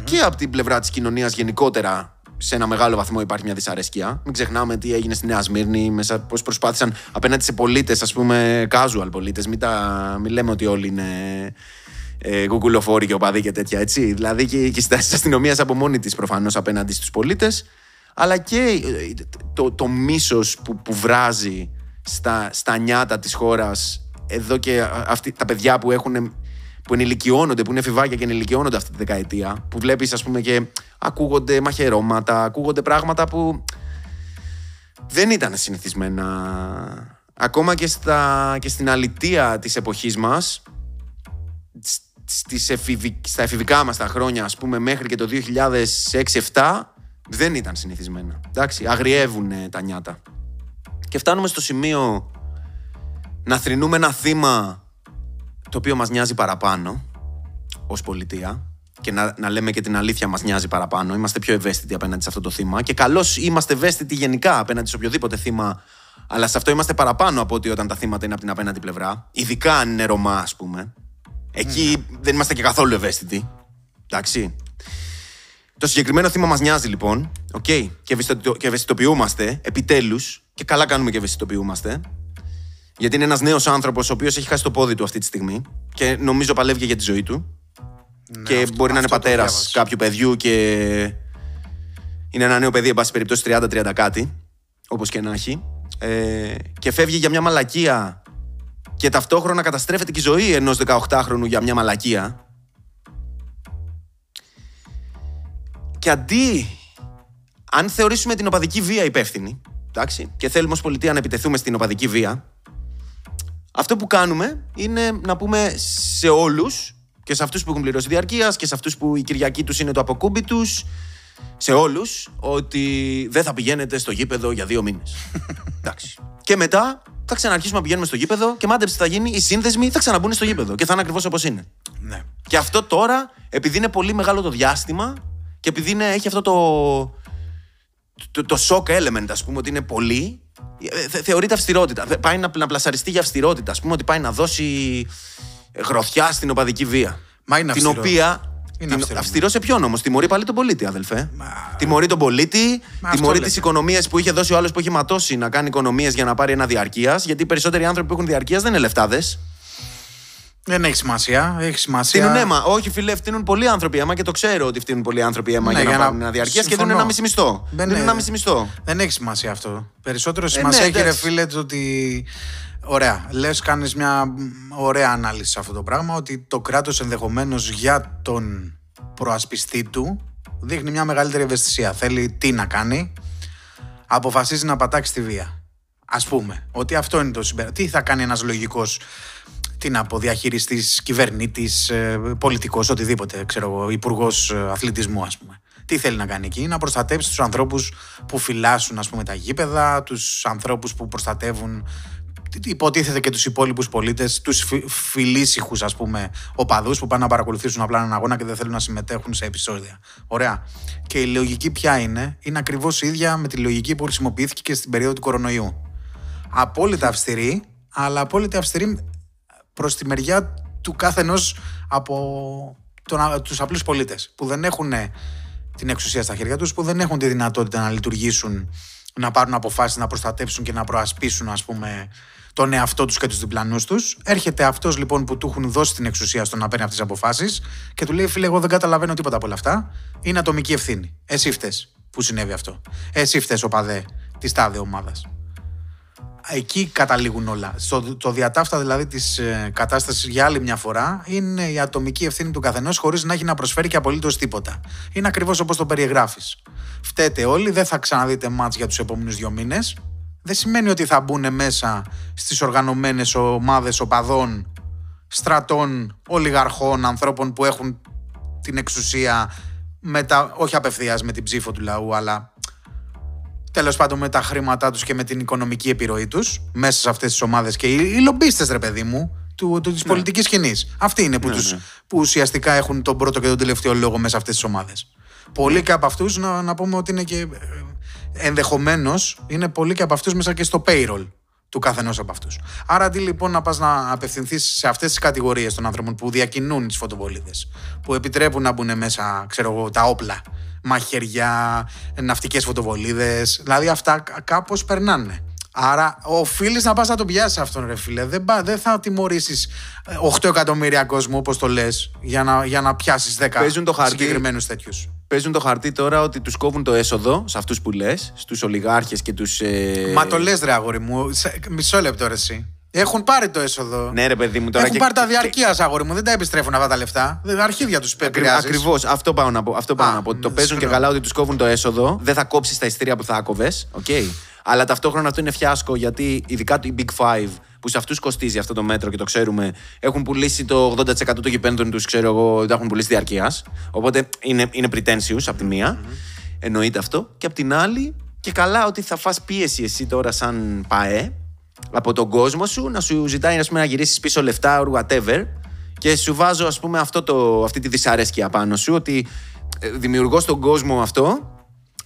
και από την πλευρά της κοινωνίας γενικότερα σε ένα μεγάλο βαθμό υπάρχει μια δυσαρέσκεια. Μην ξεχνάμε τι έγινε στη Νέα Σμύρνη, μέσα, πώς προσπάθησαν απέναντι σε πολίτες, ας πούμε casual πολίτες. Μην, τα, μην λέμε ότι όλοι είναι ε, γκουγκουλοφόροι και οπαδοί και τέτοια, έτσι. Δηλαδή και, και η στάση της αστυνομίας από μόνη της προφανώς απέναντι στους πολίτες, αλλά και ε, το, το μίσος που, που βράζει στα, στα νιάτα της χώρας εδώ και αυτοί, τα παιδιά που έχουν που ενηλικιώνονται, που είναι εφηβάκια και ενηλικιώνονται αυτή τη δεκαετία, που βλέπεις ας πούμε και ακούγονται μαχαιρώματα, ακούγονται πράγματα που δεν ήταν συνηθισμένα. Ακόμα και, στα, και στην αλητεία της εποχής μας, στις εφηβι, στα εφηβικά μας τα χρόνια, ας πούμε, μέχρι και το 2006-2007, δεν ήταν συνηθισμένα. Εντάξει, αγριεύουν τα νιάτα. Και φτάνουμε στο σημείο να θρυνούμε ένα θύμα το οποίο μας νοιάζει παραπάνω ως πολιτεία και να, να λέμε και την αλήθεια μας νοιάζει παραπάνω. Είμαστε πιο ευαίσθητοι απέναντι σε αυτό το θύμα και καλώς είμαστε ευαίσθητοι γενικά απέναντι σε οποιοδήποτε θύμα αλλά σε αυτό είμαστε παραπάνω από ότι όταν τα θύματα είναι από την απέναντι πλευρά. Ειδικά αν είναι Ρωμά, ας πούμε. Εκεί δεν είμαστε και καθόλου ευαίσθητοι. Εντάξει. Το συγκεκριμένο θύμα μας νοιάζει λοιπόν. Okay, και, ευαισθητο, και ευαισθητοποιούμαστε επιτέλους. Και καλά κάνουμε και ευαισθητοποιούμαστε. Γιατί είναι ένας νέος άνθρωπος ο οποίος έχει χάσει το πόδι του αυτή τη στιγμή και νομίζω παλεύει για τη ζωή του. Ναι, και αυτό- μπορεί να είναι αυτό το πατέρας διάβασα. κάποιου παιδιού και είναι ένα νέο παιδί, εν πάση περιπτώσει 30-30 κάτι, όπως και να έχει. Ε, και φεύγει για μια μαλακία και ταυτόχρονα καταστρέφεται και η ζωή ενός 18χρονου για μια μαλακία. Και αντί, αν θεωρήσουμε την οπαδική βία υπεύθυνη, εντάξει, και θέλουμε ως πολιτεία να επιτεθούμε στην οπαδική βία, αυτό που κάνουμε είναι να πούμε σε όλους και σε αυτούς που έχουν πληρώσει διαρκείας και σε αυτούς που η Κυριακή τους είναι το αποκούμπι τους, σε όλους, ότι δεν θα πηγαίνετε στο γήπεδο για δύο μήνες. [laughs] Εντάξει. Και μετά θα ξαναρχίσουμε να πηγαίνουμε στο γήπεδο και μάντεψε τι θα γίνει, οι σύνδεσμοι θα ξαναμπούν στο γήπεδο και θα είναι ακριβώς όπως είναι. Ναι. Και αυτό τώρα, επειδή είναι πολύ μεγάλο το διάστημα και επειδή είναι, έχει αυτό το, το, το shock element, ας πούμε, ότι είναι πολύ, ε, θε- θεωρείται αυστηρότητα. Δε- Πάει να, να πλασαριστεί για αυστηρότητα. Ας πούμε ότι πάει να δώσει γροθιά στην οπαδική βία. Μα είναι την αυστηρό. οποία. Είναι την- αυστηρό. αυστηρό σε ποιον όμως, τιμωρεί πάλι τον πολίτη, αδελφέ. Τιμωρεί τον πολίτη, Μα αυτό τιμωρεί λέμε. τι οικονομίες που είχε δώσει ο άλλος που έχει ματώσει να κάνει οικονομίες για να πάρει ένα διαρκείας. Γιατί οι περισσότεροι άνθρωποι που έχουν διαρκείας δεν είναι λεφτάδες. Δεν έχει σημασία. Έχει σημασία. Φτύνουν αίμα. Όχι, φίλε, φτύνουν πολλοί άνθρωποι αίμα και το ξέρω ότι φτύνουν πολλοί άνθρωποι αίμα Ναι, για να για να- πάρουν ένα διαρκεία και συμφωνώ. δίνουν ένα μισή μισθό. Δεν Δίνουν είναι- ένα μισή μισθό. Δεν έχει σημασία αυτό. Περισσότερο ναι, σημασία έχει, ρε εντάξει. φίλε, το ότι. Ωραία. Λες, κάνεις μια μ, ωραία ανάλυση σε αυτό το πράγμα. Ότι το κράτος ενδεχομένως για τον προασπιστή του δείχνει μια μεγαλύτερη ευαισθησία. Θέλει τι να κάνει. Αποφασίζει να πατάξει τη βία. Α πούμε. Ότι αυτό είναι το συμπέρασμα. Τι θα κάνει ένας λογικός. Τι να πω, διαχειριστής, κυβερνήτης, πολιτικός, οτιδήποτε, ξέρω εγώ, υπουργός αθλητισμού, ας πούμε. Τι θέλει να κάνει εκεί, να προστατέψει τους ανθρώπους που φυλάσσουν, ας πούμε, τα γήπεδα, τους ανθρώπους που προστατεύουν υποτίθεται και τους υπόλοιπους πολίτες, τους φιλήσυχους, ας πούμε, οπαδούς που πάνε να παρακολουθήσουν απλά έναν αγώνα και δεν θέλουν να συμμετέχουν σε επεισόδια. Ωραία. Και η λογική ποια είναι, είναι ακριβώς ίδια με τη λογική που χρησιμοποιήθηκε και στην περίοδο του κορονοϊού. Απόλυτα αυστηρή, αλλά απόλυτα αυστηρή προς τη μεριά του κάθε ενός από τους απλούς πολίτες που δεν έχουν την εξουσία στα χέρια τους, που δεν έχουν τη δυνατότητα να λειτουργήσουν, να πάρουν αποφάσεις, να προστατεύσουν και να προασπίσουν, ας πούμε, τον εαυτό τους και τους διπλανούς τους. Έρχεται αυτός λοιπόν που του έχουν δώσει την εξουσία στο να παίρνει αυτές τις αποφάσεις και του λέει: Φίλε, εγώ δεν καταλαβαίνω τίποτα από όλα αυτά. Είναι ατομική ευθύνη. Εσύ φταίς που συνέβη αυτό. Εσύ φταίς ο παδέ της τάδε ομάδας. Εκεί καταλήγουν όλα. Στο, το διατάφτα δηλαδή της ε, κατάστασης για άλλη μια φορά είναι η ατομική ευθύνη του καθενός χωρίς να έχει να προσφέρει και απολύτως τίποτα. Είναι ακριβώς όπως το περιγράφεις. Φταίτε όλοι, δεν θα ξαναδείτε μάτς για τους επόμενους δύο μήνες. Δεν σημαίνει ότι θα μπουν μέσα στις οργανωμένες ομάδες οπαδών, στρατών, ολιγαρχών, ανθρώπων που έχουν την εξουσία με τα, όχι απευθείας με την ψήφο του λαού, αλλά τέλος πάντων με τα χρήματά τους και με την οικονομική επιρροή τους μέσα σε αυτές τις ομάδες και οι, οι λομπίστες, ρε παιδί μου, του, του, της πολιτικής σκηνής. Αυτοί είναι που, τους, που ουσιαστικά έχουν τον πρώτο και τον τελευταίο λόγο μέσα σε αυτές τις ομάδες. Πολλοί και από αυτούς να, να πούμε ότι είναι και. Ενδεχομένως είναι πολλοί και από αυτούς μέσα και στο payroll του καθενός από αυτούς. Άρα αντί λοιπόν να πας να απευθυνθείς σε αυτές τις κατηγορίες των άνθρωπων που διακινούν τις φωτοβολίδες, που επιτρέπουν να μπουν μέσα, ξέρω εγώ, τα όπλα, μαχαιριά, ναυτικές φωτοβολίδες, δηλαδή αυτά κάπως περνάνε. Άρα οφείλεις να πας να τον πιάσεις αυτόν, ρε φίλε. Δεν, πά, δεν θα τιμωρήσεις 8 εκατομμύρια κόσμο, όπως το λες, για να, για να πιάσεις 10 Παίζουν το χαρτί. συγκεκριμένους τέτοιους. Παίζουν το χαρτί τώρα ότι τους κόβουν το έσοδο σε αυτούς που λες, στους ολιγάρχες και τους. Ε... Μα το λες, ρε αγόρι μου. Σε- Μισό λεπτό, ρε, εσύ. Έχουν πάρει το έσοδο. Ναι, ρε παιδί μου τώρα. Έχουν και- πάρει τα διαρκείας, αγόρι μου. Δεν τα επιστρέφουν αυτά τα λεφτά. Δεν- Αρχίδια τους επηρεάζεις. Ακριβώς. Αυτό πάω να πω. Αυτό πάω Α, να πω. Ότι το ναι, παίζουν και συγγνώμη. καλά ότι τους κόβουν το έσοδο. Δεν θα κόψεις τα ειστήρια που θα άκοβες. Okay. Αλλά ταυτόχρονα αυτό είναι φιάσκο γιατί ειδικά οι Big Five που σε αυτούς κοστίζει αυτό το μέτρο και το ξέρουμε, έχουν πουλήσει το 80% των γηπέντων του, ξέρω εγώ, τα έχουν πουλήσει διαρκείας. Οπότε είναι, είναι pretentious από τη μία. Εννοείται αυτό. Και από την άλλη, και καλά ότι θα φας πίεση εσύ τώρα σαν ΠΑΕ από τον κόσμο σου να σου ζητάει ας πούμε, να γυρίσεις πίσω λεφτά or whatever και σου βάζω ας πούμε αυτό το, αυτή τη δυσαρέσκεια πάνω σου ότι ε, δημιουργώ στον κόσμο αυτό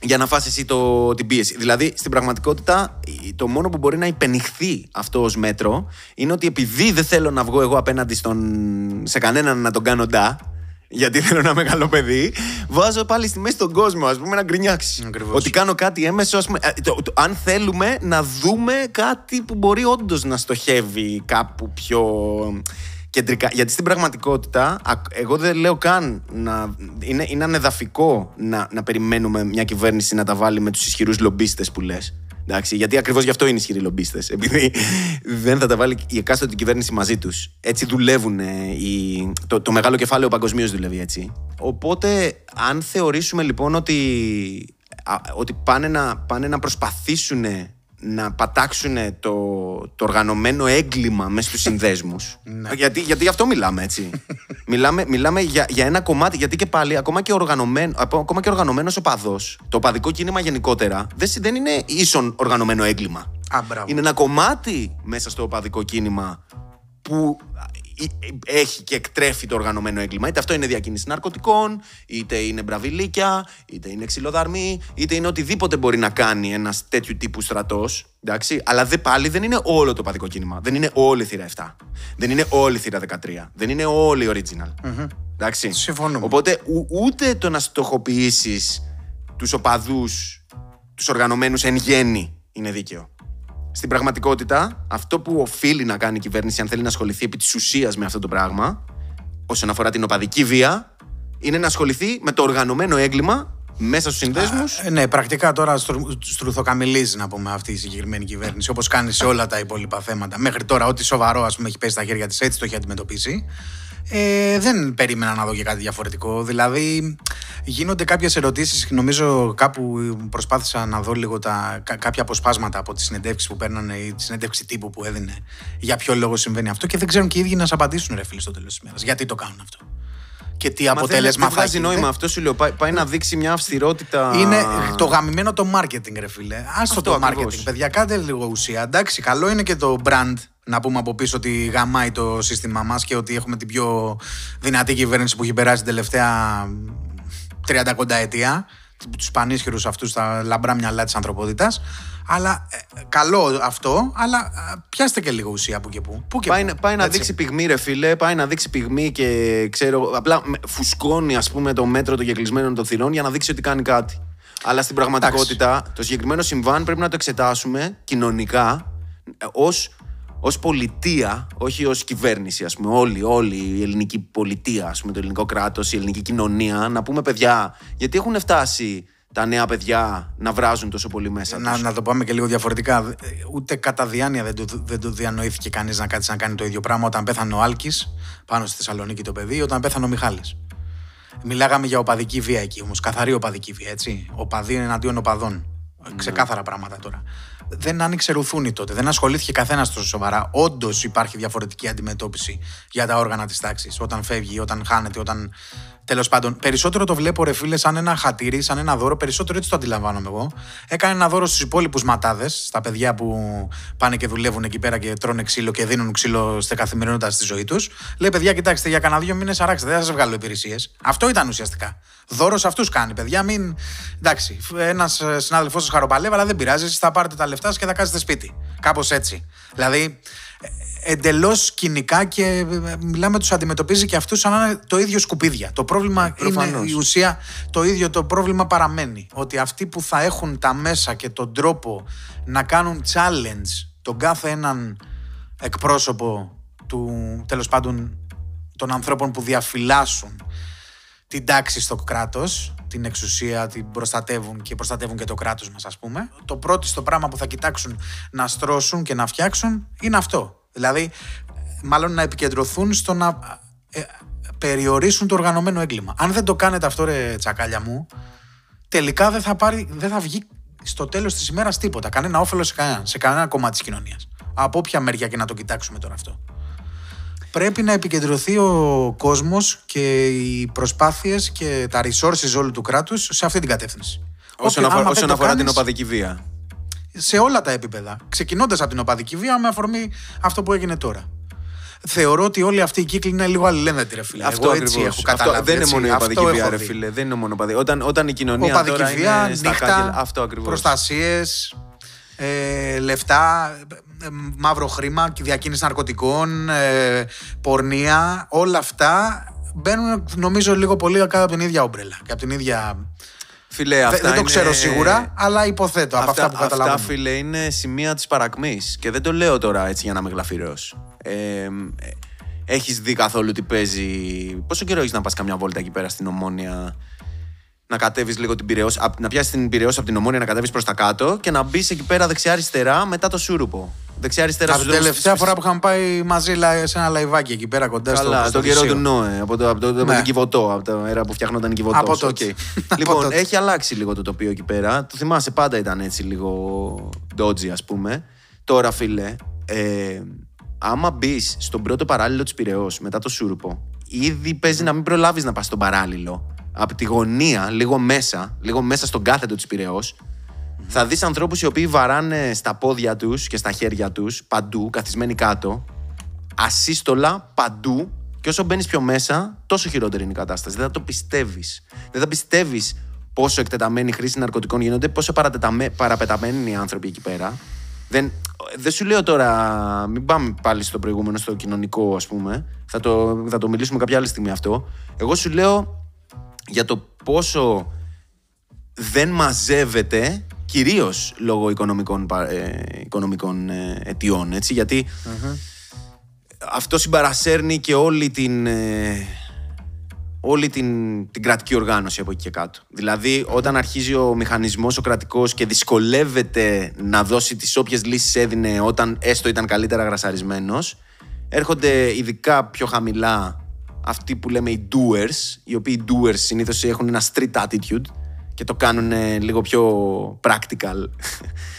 για να φας εσύ το, την πίεση. Δηλαδή, στην πραγματικότητα, η- το μόνο που μπορεί να υπενηχθεί αυτό ως μέτρο είναι ότι επειδή δεν θέλω να βγω εγώ απέναντι στον, σε κανέναν να τον κάνω ντά, γιατί θέλω να είμαι καλό παιδί, βάζω πάλι στη μέση τον κόσμο, ας πούμε, να γκρινιάξεις. Ακριβώς. Ότι κάνω κάτι έμεσο, ας πούμε. ε, το- το- αν θέλουμε να δούμε κάτι που μπορεί όντως να στοχεύει κάπου πιο κεντρικά. Γιατί στην πραγματικότητα, α- εγώ δεν λέω καν να. Είναι, είναι ανεδαφικό να, να περιμένουμε μια κυβέρνηση να τα βάλει με τους ισχυρούς λομπίστες που λες. Εντάξει, γιατί ακριβώς γι' αυτό είναι ισχυροί λομπίστες. Επειδή δεν θα τα βάλει η εκάστοτε κυβέρνηση μαζί τους. Έτσι δουλεύουν. ε, οι- το, το μεγάλο κεφάλαιο παγκοσμίως δουλεύει έτσι. Οπότε, αν θεωρήσουμε λοιπόν ότι, α, ότι πάνε, να, πάνε να προσπαθήσουν να πατάξουν το, το οργανωμένο έγκλημα μέσα στους συνδέσμους. γιατί, γιατί γι' αυτό μιλάμε έτσι. [laughs] μιλάμε μιλάμε για, για ένα κομμάτι, γιατί και πάλι ακόμα και, οργανωμένο, ακόμα και οργανωμένος οπαδός, το οπαδικό κίνημα γενικότερα, δεν, συ- δεν είναι ίσον οργανωμένο έγκλημα. Α, μπράβο. Είναι ένα κομμάτι μέσα στο οπαδικό κίνημα που ε, έχει και εκτρέφει το οργανωμένο έγκλημα. Είτε αυτό είναι διακίνηση ναρκωτικών, είτε είναι μπραβιλίκια, είτε είναι ξυλοδαρμοί, είτε είναι οτιδήποτε μπορεί να κάνει ένας τέτοιου τύπου στρατός. Αλλά δε, πάλι δεν είναι όλο το παδικό κίνημα. Δεν είναι όλη η θύρα 7. Δεν είναι όλη η θύρα 13. Δεν είναι όλη η original. Εντάξει. Συμφωνούμε. Οπότε ου- ούτε το να στοχοποιήσεις τους οπαδούς, τους οργανωμένους εν γέννη είναι δίκαιο. Στην πραγματικότητα, αυτό που οφείλει να κάνει η κυβέρνηση, αν θέλει να ασχοληθεί επί της ουσίας με αυτό το πράγμα, όσον αφορά την οπαδική βία, είναι να ασχοληθεί με το οργανωμένο έγκλημα μέσα στους συνδέσμους. Ε, Ναι, πρακτικά τώρα στρου, στρουθοκαμιλίζει να πούμε αυτή η συγκεκριμένη κυβέρνηση, όπως κάνει σε όλα τα υπόλοιπα θέματα. Μέχρι τώρα, ό,τι σοβαρό ας πούμε, έχει πέσει στα χέρια της, έτσι το έχει αντιμετωπίσει. Ε, δεν περίμενα να δω και κάτι διαφορετικό. Δηλαδή, γίνονται κάποιες ερωτήσεις. Νομίζω κάπου προσπάθησα να δω λίγο τα, κα- κάποια αποσπάσματα από τη συνεντεύξη που παίρνανε ή τη συνέντευξη τύπου που έδινε για ποιο λόγο συμβαίνει αυτό και δεν ξέρουν και οι ίδιοι να σε απαντήσουν, ρε φίλοι, στο τέλος της μέρα. Γιατί το κάνουν αυτό; Και τι αποτέλεσμα δεν θα βγάζει έχει. νόημα Δεν- αυτό, σου λέω. Πάει, πάει να δείξει μια αυστηρότητα. είναι το γαμημένο το marketing, ρε φίλε. Άστο Αυτό το ακριβώς. marketing. Παιδιά, κάντε λίγο ουσία. Εντάξει, καλό είναι και το brand να πούμε από πίσω ότι γαμάει το σύστημά μας και ότι έχουμε την πιο δυνατή κυβέρνηση που έχει περάσει την τελευταία 30 κοντά αιτία. Τους πανίσχυρους αυτούς στα λαμπρά μυαλά της ανθρωπότητας. Αλλά ε, καλό αυτό, αλλά ε, πιάστε και λίγο ουσία που και που. που, και Πάει, που. να- πάει να Έτσι. δείξει πυγμή, ρε φίλε. Πάει να δείξει πυγμή και ξέρω. Απλά με- φουσκώνει, ας πούμε, το μέτρο των γεκλεισμένων των θυρών για να δείξει ότι κάνει κάτι. Αλλά στην πραγματικότητα, το συγκεκριμένο συμβάν πρέπει να το εξετάσουμε κοινωνικά ως ως πολιτεία, όχι ως κυβέρνηση, ας πούμε. Όλη, όλη η ελληνική πολιτεία, ας πούμε, το ελληνικό κράτος, η ελληνική κοινωνία, να πούμε παιδιά, γιατί έχουν φτάσει τα νέα παιδιά να βράζουν τόσο πολύ μέσα Να, τους; να το πάμε και λίγο διαφορετικά. Ε, Ούτε κατά διάνοια δεν το, δεν το διανοήθηκε κανείς να κάτσει να κάνει το ίδιο πράγμα όταν πέθανε ο Άλκης πάνω στη Θεσσαλονίκη το παιδί, ή όταν πέθανε ο Μιχάλης. Μιλάγαμε για οπαδική βία εκεί όμως. Καθαρή οπαδική βία, έτσι. Οπαδοί εναντίον οπαδών. Ξεκάθαρα πράγματα τώρα. Δεν άνοιξε ρουθούνη τότε. Δεν ασχολήθηκε καθένας τόσο σοβαρά. Όντως υπάρχει διαφορετική αντιμετώπιση για τα όργανα της τάξης. Όταν φεύγει, όταν χάνεται, όταν. Τέλος πάντων, περισσότερο το βλέπω ρε φίλε σαν ένα χατήρι, σαν ένα δώρο. Περισσότερο έτσι το αντιλαμβάνομαι εγώ. Έκανε ένα δώρο στους υπόλοιπους ματάδες, στα παιδιά που πάνε και δουλεύουν εκεί πέρα και τρώνε ξύλο και δίνουν ξύλο στην καθημερινότητα στη ζωή τους. Λέει, παιδιά, κοιτάξτε, για κανένα δύο μήνες αράξτε, δεν θα σας βγάλω υπηρεσίες. Αυτό ήταν ουσιαστικά. Δώρος σε αυτούς κάνει, παιδιά. Μην. Εντάξει, ένας συνάδελφός σας χαροπαλεύει, αλλά δεν πειράζει. Εσείς θα πάρετε τα λεφτά σας και θα κάθεστε σπίτι. Κάπως έτσι. Δηλαδή, εντελώς κοινικά και ε, μιλάμε, τους αντιμετωπίζει και αυτούς σαν να είναι το ίδιο σκουπίδια. Το πρόβλημα είναι προφανώς. η ουσία, το ίδιο το πρόβλημα παραμένει. Ότι αυτοί που θα έχουν τα μέσα και τον τρόπο να κάνουν challenge τον κάθε έναν εκπρόσωπο του, τέλος πάντων, των ανθρώπων που διαφυλάσσουν την τάξη στο κράτος, την εξουσία, την προστατεύουν και προστατεύουν και το κράτος μας ας πούμε. Το πρώτο στο πράγμα που θα κοιτάξουν να στρώσουν και να φτιάξουν είναι αυτό. Δηλαδή, μάλλον να επικεντρωθούν στο να ε, περιορίσουν το οργανωμένο έγκλημα. Αν δεν το κάνετε αυτό ρε τσακάλια μου, τελικά δεν θα, πάρει, δεν θα βγει στο τέλος της ημέρας τίποτα. Κανένα όφελος σε κανένα, σε κανένα κομμάτι της κοινωνίας. Από όποια μεριά και να το κοιτάξουμε τώρα αυτό πρέπει να επικεντρωθεί ο κόσμος και οι προσπάθειες και τα resources όλου του κράτους σε αυτή την κατεύθυνση. Όσον, Όποιο- αφορά, άμα δεν όσον το αφορά την κάνεις, οπαδική βία. Σε όλα τα επίπεδα. Ξεκινώντας από την οπαδική βία με αφορμή αυτό που έγινε τώρα. Θεωρώ ότι όλοι αυτοί οι κύκλοι είναι λίγο αλληλένδετοι, ρε φίλε. Αυτό Εγώ έτσι ακριβώς. έχω καταλάβει. Αυτό δεν είναι έτσι. μόνο η Αυτό οπαδική βία, έχω ρε δει. φίλε. Δεν είναι μόνο οπαδική. Όταν, όταν η κοινωνία Οπαδική τώρα βία, είναι στα νύχτα, κάγκελα. Αυτό ακριβώς. προστασίες, ε, λεφτά, ε, μαύρο χρήμα, διακίνηση ναρκωτικών, ε, πορνεία, όλα αυτά μπαίνουν νομίζω λίγο πολύ κάτω από την ίδια όμπρελα και από την ίδια. Φίλε, Δεν- αυτά δεν το είναι- ξέρω σίγουρα, αλλά υποθέτω από αυτά, που καταλαβαίνω. Αυτά, φίλε, είναι σημεία της παρακμής. Και δεν το λέω τώρα έτσι για να είμαι γλαφυρός. Ε, έχεις δει καθόλου τι παίζει. Πόσο καιρό έχεις να πας καμιά βόλτα εκεί πέρα στην Ομόνια, να κατέβεις λίγο την Πυραιός, απ- να πιάσεις την Πυραιός από την Ομόνια, να κατέβεις προς τα κάτω και να μπεις εκεί πέρα δεξιά-αριστερά μετά το Σούρουπο. Δεξιά-αριστερά Από την τελευταία φορά που είχαμε πάει μαζί λα- σε ένα λαϊβάκι εκεί πέρα κοντά στο Καλά, στο τον καιρό Θησείο. του Νώε, από, το, από, το, από Ναι. την Κιβωτό, από τη μέρα που φτιάχνονταν η Κιβωτός. Από τότε. [laughs] Από λοιπόν, τότε. έχει αλλάξει λίγο το τοπίο εκεί πέρα. Το θυμάσαι, πάντα ήταν έτσι λίγο dodgy, ας πούμε. Τώρα, φίλε, ε, άμα μπεις στον πρώτο παράλληλο της Πυραιός μετά το Σούρουπο, ήδη παίζει να μην προλάβεις να πας στον παράλληλο. Από τη γωνία, λίγο μέσα, λίγο μέσα στον κάθετο της πυραιός, θα δεις ανθρώπους οι οποίοι βαράνε στα πόδια τους και στα χέρια τους παντού, καθισμένοι κάτω, ασύστολα παντού. Και όσο μπαίνεις πιο μέσα, τόσο χειρότερη είναι η κατάσταση. Δεν θα το πιστεύεις. Δεν θα πιστεύεις πόσο εκτεταμένη χρήση ναρκωτικών γίνονται, πόσο παρατεταμέ- παραπεταμένοι είναι οι άνθρωποι εκεί πέρα. Δεν, δεν σου λέω τώρα, μην πάμε πάλι στο προηγούμενο, στο κοινωνικό, ας πούμε. Θα το, θα το μιλήσουμε κάποια άλλη στιγμή αυτό. Εγώ σου λέω για το πόσο δεν μαζεύεται κυρίως λόγω οικονομικών, πα- ε, οικονομικών ε, αιτιών, έτσι, γιατί αυτό συμπαρασέρνει και όλη την, ε, όλη την, την κρατική οργάνωση από εκεί και κάτω. Δηλαδή, όταν αρχίζει ο μηχανισμός ο κρατικός και δυσκολεύεται να δώσει τις όποιες λύσεις έδινε όταν έστω ήταν καλύτερα γρασαρισμένος, έρχονται ειδικά πιο χαμηλά αυτοί που λέμε οι doers, οι οποίοι doers συνήθως έχουν ένα street attitude και το κάνουν ε, λίγο πιο practical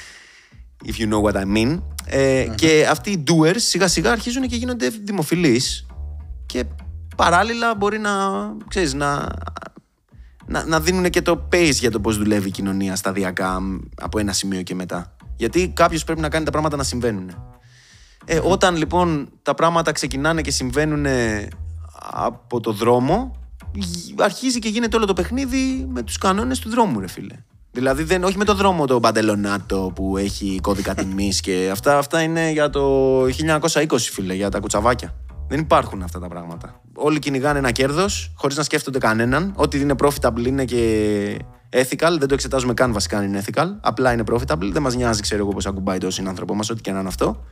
[laughs] if you know what I mean. Ε, Και αυτοί οι doers σιγά σιγά αρχίζουν και γίνονται δημοφιλείς και παράλληλα μπορεί να, ξέρεις, να, να, να δίνουν και το pace για το πώς δουλεύει η κοινωνία σταδιακά μ, από ένα σημείο και μετά. Γιατί κάποιος πρέπει να κάνει τα πράγματα να συμβαίνουν. Ε, Όταν λοιπόν τα πράγματα ξεκινάνε και συμβαίνουν από το δρόμο, γ- αρχίζει και γίνεται όλο το παιχνίδι με τους κανόνες του δρόμου, ρε φίλε. Δηλαδή, δεν, όχι με το δρόμο το μπαντελονάτο που έχει κώδικα τιμής και αυτά, αυτά είναι για το 1920, φίλε, για τα κουτσαβάκια. Δεν υπάρχουν αυτά τα πράγματα. Όλοι κυνηγάνε ένα κέρδος χωρίς να σκέφτονται κανέναν. Ό,τι είναι profitable είναι και ethical. Δεν το εξετάζουμε καν βασικά αν είναι ethical. Απλά είναι profitable. Δεν μας νοιάζει, ξέρω εγώ, πώς ακουμπάει το συνάνθρωπό μας, ό,τι και να είναι αυτό.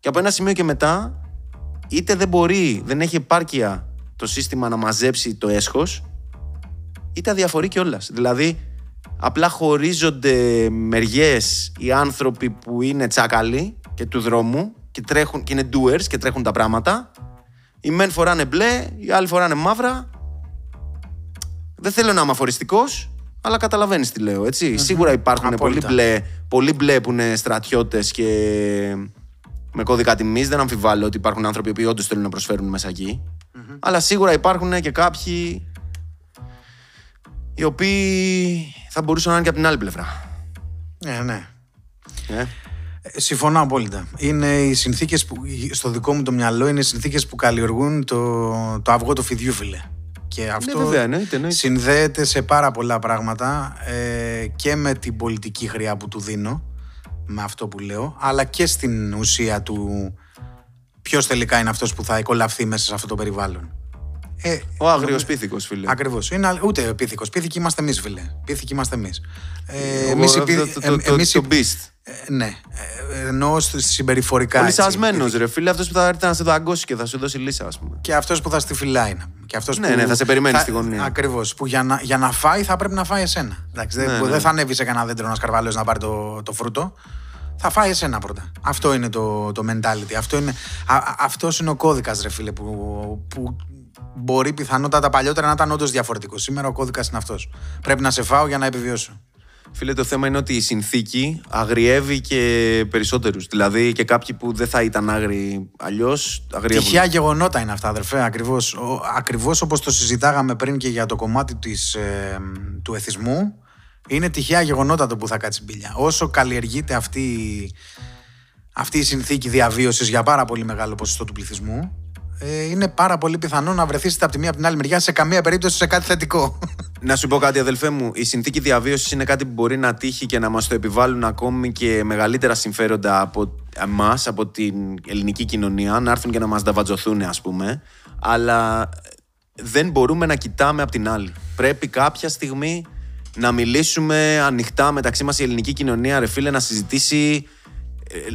Και από ένα σημείο και μετά, είτε δεν μπορεί, δεν έχει επάρκεια το σύστημα να μαζέψει το έσχος, είτε αδιαφορεί κιόλας. Δηλαδή, απλά χωρίζονται μεριές οι άνθρωποι που είναι τσάκαλοι και του δρόμου και, τρέχουν, και είναι doers και τρέχουν τα πράγματα. Οι μεν φοράνε μπλε, οι άλλοι φοράνε μαύρα. Δεν θέλω να είμαι αφοριστικός, αλλά καταλαβαίνεις τι λέω. Έτσι. Σίγουρα υπάρχουν πολύ Απόλυτα. μπλε, πολύ μπλε που είναι στρατιώτες και με κώδικα τιμής. Δεν αμφιβάλλω ότι υπάρχουν άνθρωποι που όντως θέλουν να προσφέρουν μέσα εκεί. Αλλά σίγουρα υπάρχουν και κάποιοι οι οποίοι θα μπορούσαν να είναι και από την άλλη πλευρά. Ναι, ναι. Ε; Ε, Συμφωνώ απόλυτα. Είναι οι συνθήκες που, στο δικό μου το μυαλό, είναι οι συνθήκες που καλλιεργούν το, το αυγό του φιδιού, φίλε. Και αυτό Ναι, βέβαια, εννοείται, εννοείται. συνδέεται σε πάρα πολλά πράγματα ε, και με την πολιτική χρειά που του δίνω, με αυτό που λέω, αλλά και στην ουσία του ποιος τελικά είναι αυτός που θα εκολαφθεί μέσα σε αυτό το περιβάλλον. Ε, Ο άγριος πίθηκος, φίλε. Ακριβώς. Ούτε πίθηκος. Πίθηκοι είμαστε εμείς, φίλε. Πίθηκοι είμαστε εμείς. Ε, Εγώ, εμείς οι αυτό πί- το- ε, το- το- εμείς οι- το beast. ε, ναι. Ε, εννοώ σ- συμπεριφορικά. έτσι. Λυσασμένο, ρε φίλε, αυτός που θα έρθει να σε δαγκώσει και θα σου δώσει λύσα, ας πούμε. Και αυτός που θα στη φυλάει. να πούμε. Και αυτός Ναι, που ναι, θα σε περιμένει στη γωνία. Ακριβώς. Που για να, για να φάει θα πρέπει να φάει εσένα. Εντάξει, δεν, Ναι, ναι. δεν θα ανέβει σε κανένα δέντρο να σκαρβαλώσει να πάρει το, το φρούτο. Θα φάει εσένα πρώτα. Αυτό είναι το, το mentality. Αυτό είναι, α, α- αυτός είναι ο κώδικας, ρε φίλε, που, που μπορεί πιθανότατα παλιότερα να ήταν όντως διαφορετικός. Σήμερα ο κώδικας είναι αυτός. Πρέπει να σε φάω για να επιβιώσω. Φίλε, το θέμα είναι ότι η συνθήκη αγριεύει και περισσότερους. Δηλαδή και κάποιοι που δεν θα ήταν άγριοι αλλιώς αγριεύουν. Τυχαία γεγονότα είναι αυτά, αδερφέ. Ακριβώς ακριβώς όπως το συζητάγαμε πριν και για το κομμάτι της, ε, του εθισμού, είναι τυχαία γεγονότα το που θα κάτσει μπίλια. Όσο καλλιεργείται αυτή, αυτή η συνθήκη διαβίωσης για πάρα πολύ μεγάλο ποσοστό του πληθυσμού, ε, είναι πάρα πολύ πιθανό να βρεθεί είτε από τη μία από την άλλη μεριά σε καμία περίπτωση σε κάτι θετικό. Να σου πω κάτι, αδελφέ μου. Η συνθήκη διαβίωσης είναι κάτι που μπορεί να τύχει και να μας το επιβάλλουν ακόμη και μεγαλύτερα συμφέροντα από εμάς, από την ελληνική κοινωνία, να έρθουν και να μας δαβατζωθούν, ας πούμε. Αλλά δεν μπορούμε να κοιτάμε απ' την άλλη. Πρέπει κάποια στιγμή να μιλήσουμε ανοιχτά μεταξύ μας η ελληνική κοινωνία, ρε φίλε, να συζητήσει.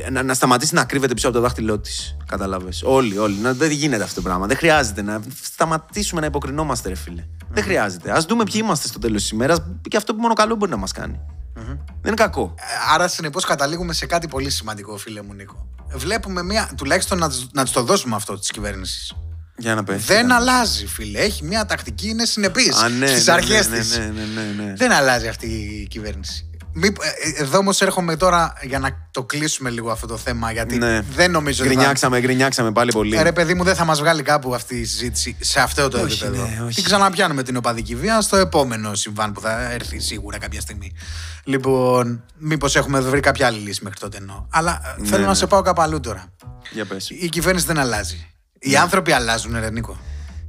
Ε, Να, να σταματήσει να κρύβεται πίσω από το δάχτυλό της. Κατάλαβες. Όλοι, όλοι. Να, δεν γίνεται αυτό το πράγμα. Δεν χρειάζεται να σταματήσουμε να υποκρινόμαστε, ρε φίλε. Δεν χρειάζεται. Α δούμε ποιοι είμαστε στο τέλος της ημέρας και αυτό που μόνο καλό μπορεί να μας κάνει. Δεν είναι κακό. Ε, Άρα, συνεπώς, καταλήγουμε σε κάτι πολύ σημαντικό, φίλε μου Νίκο. Βλέπουμε μία, τουλάχιστον να, της- να τη το δώσουμε αυτό της κυβέρνησης. Για να πες. Δεν αλλάζει, φίλε. Έχει μία τακτική, είναι συνεπής Α, ναι, στις ναι, αρχές ναι, της. ναι, ναι, ναι, ναι. Δεν αλλάζει αυτή η κυβέρνηση. Μήπ- ε, ε, Εδώ όμως έρχομαι τώρα για να το κλείσουμε λίγο αυτό το θέμα. Γιατί Ναι. δεν νομίζω ότι. θα- Γκρινιάξαμε, γκρινιάξαμε πάλι πολύ. Ε, ρε παιδί μου, δεν θα μας βγάλει κάπου αυτή η συζήτηση σε αυτό το Όχι, επίπεδο. ναι, όχι. Την ξαναπιάνουμε την οπαδική βία στο επόμενο συμβάν που θα έρθει σίγουρα κάποια στιγμή. Λοιπόν, μήπως έχουμε βρει κάποια άλλη λύση μέχρι τότε εννοώ. Αλλά ε, θέλω ναι. να σε πάω κάπου αλλού τώρα. Για πες. Η κυβέρνηση δεν αλλάζει. Οι Ναι. άνθρωποι αλλάζουν, ρε Νίκο.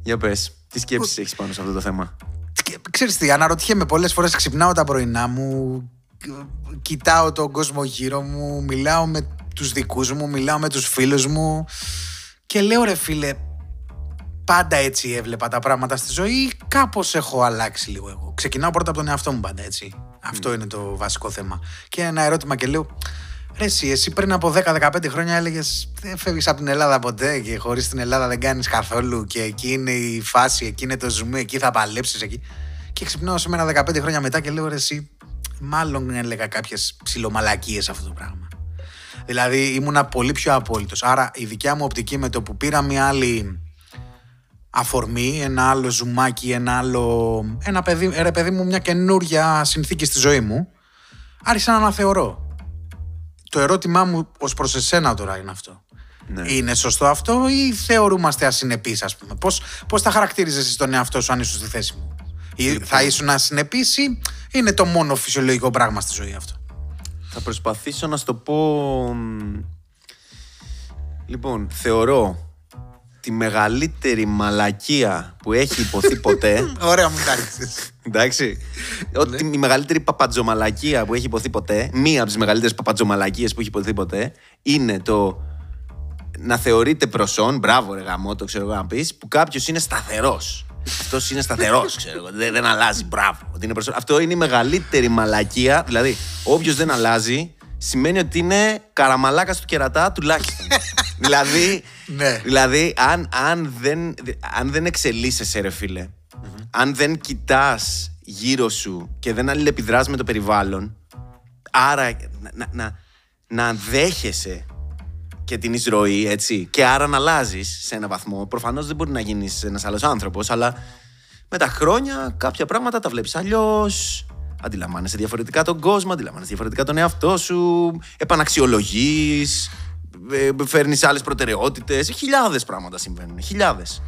Για πες. Τι σκέψεις έχεις πάνω σε αυτό το θέμα; Και, Ξέρεις τι, αναρωτιέμαι πολλές φορές, ξυπνάω τα πρωινά μου, κ- κοιτάω τον κόσμο γύρω μου, μιλάω με τους δικούς μου, μιλάω με τους φίλους μου και λέω ρε φίλε, πάντα έτσι έβλεπα τα πράγματα στη ζωή ή κάπως έχω αλλάξει λίγο εγώ. Ξεκινάω πρώτα από τον εαυτό μου πάντα έτσι. Αυτό είναι το βασικό θέμα. Και ένα ερώτημα και λέω, Ρε εσύ, εσύ πριν από 10-15 χρόνια έλεγες δεν φεύγεις από την Ελλάδα ποτέ και χωρίς την Ελλάδα δεν κάνεις καθόλου και εκεί είναι η φάση, εκεί είναι το ζουμί, εκεί θα παλέψεις εκεί. Και ξυπνάω σήμερα 15 χρόνια μετά και λέω ρε εσύ, μάλλον έλεγα κάποιες ψιλομαλακίες αυτό το πράγμα. Δηλαδή ήμουνα πολύ πιο απόλυτος. Άρα η δικιά μου οπτική με το που πήρα μια άλλη αφορμή, ένα άλλο ζουμάκι, ένα άλλο... Ένα παιδί, ρε παιδί μου, μια καινούρια συνθήκη στη ζωή μου, άρχισα να αναθεωρώ. Το ερώτημά μου ως προς εσένα τώρα είναι αυτό. Ναι. Είναι σωστό αυτό ή θεωρούμαστε ασυνεπείς ας πούμε; Πώς, πώς θα χαρακτήριζες εσύ τον εαυτό σου αν ήσουν στη θέση μου; Ή Λοιπόν. θα ήσουν ασυνεπής ή είναι το μόνο φυσιολογικό πράγμα στη ζωή αυτό. Θα προσπαθήσω να σου το πω. μ, Λοιπόν, θεωρώ τη μεγαλύτερη μαλακία που έχει υποθεί ποτέ. [laughs] Ωραία μου τα ρίξες. Εντάξει. Ότι η μεγαλύτερη παπατζομαλακία που έχει υποθεί ποτέ, μία από τις μεγαλύτερες παπατζομαλακίες που έχει υποθεί ποτέ, είναι το να θεωρείται προσόν, μπράβο ρε γαμό, το ξέρω εγώ να πεις, που κάποιος είναι σταθερός. Αυτός είναι σταθερός, ξέρω εγώ. Δεν, δεν αλλάζει, μπράβο. Ότι είναι προσόν. Αυτό είναι η μεγαλύτερη μαλακία. Δηλαδή, όποιος δεν αλλάζει, σημαίνει ότι είναι καραμαλάκας του κερατά τουλάχιστον. [laughs] δηλαδή, Ναι. δηλαδή αν, αν, δεν, αν δεν εξελίσσεσαι, ρε φιλε αν δεν κοιτάς γύρω σου και δεν αλληλεπιδράς με το περιβάλλον, άρα να, να, να, να δέχεσαι και την εισρωή, έτσι, και άρα να αλλάζεις σε ένα βαθμό. Προφανώς δεν μπορεί να γίνεις ένας άλλος άνθρωπος, αλλά με τα χρόνια κάποια πράγματα τα βλέπεις αλλιώς, αντιλαμβάνεσαι διαφορετικά τον κόσμο, αντιλαμβάνεσαι διαφορετικά τον εαυτό σου, επαναξιολογείς, ε, φέρνεις άλλες προτεραιότητες, χιλιάδες πράγματα συμβαίνουν, χιλιάδες.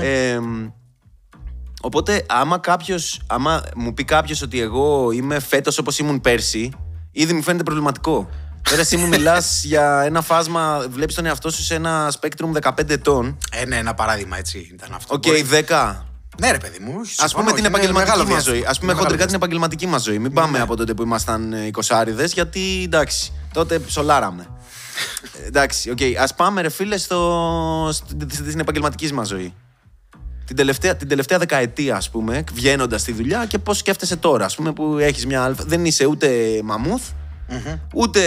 Ε, Οπότε, άμα κάποιος, άμα μου πει κάποιος ότι εγώ είμαι φέτος όπως ήμουν πέρσι, ήδη μου φαίνεται προβληματικό. Τώρα εσύ μου μιλάς για ένα φάσμα, βλέπεις τον εαυτό σου σε ένα spectrum 15 ετών. Ε, ναι, ένα παράδειγμα έτσι ήταν αυτό. Οκ, Μπορεί- 10. Ναι, ρε παιδί μου. Α συμφωνώ, πούμε την είναι επαγγελματική μεγάλο μα διάστημα. ζωή. Ας πούμε Είναι χοντρικά μεγάλο την επαγγελματική μας ζωή. Μην πάμε Ναι. από τότε που ήμασταν 20 γιατί εντάξει, τότε ψολάραμε. Ε, εντάξει, οκ. Ας πάμε, ρε φίλε, στο, στην, στην επαγγελματική μας ζωή. Την τελευταία, την τελευταία δεκαετία, ας πούμε, βγαίνοντας στη δουλειά και πώς σκέφτεσαι τώρα, ας πούμε, που έχεις μια άλφα. Δεν είσαι ούτε μαμούθ, ούτε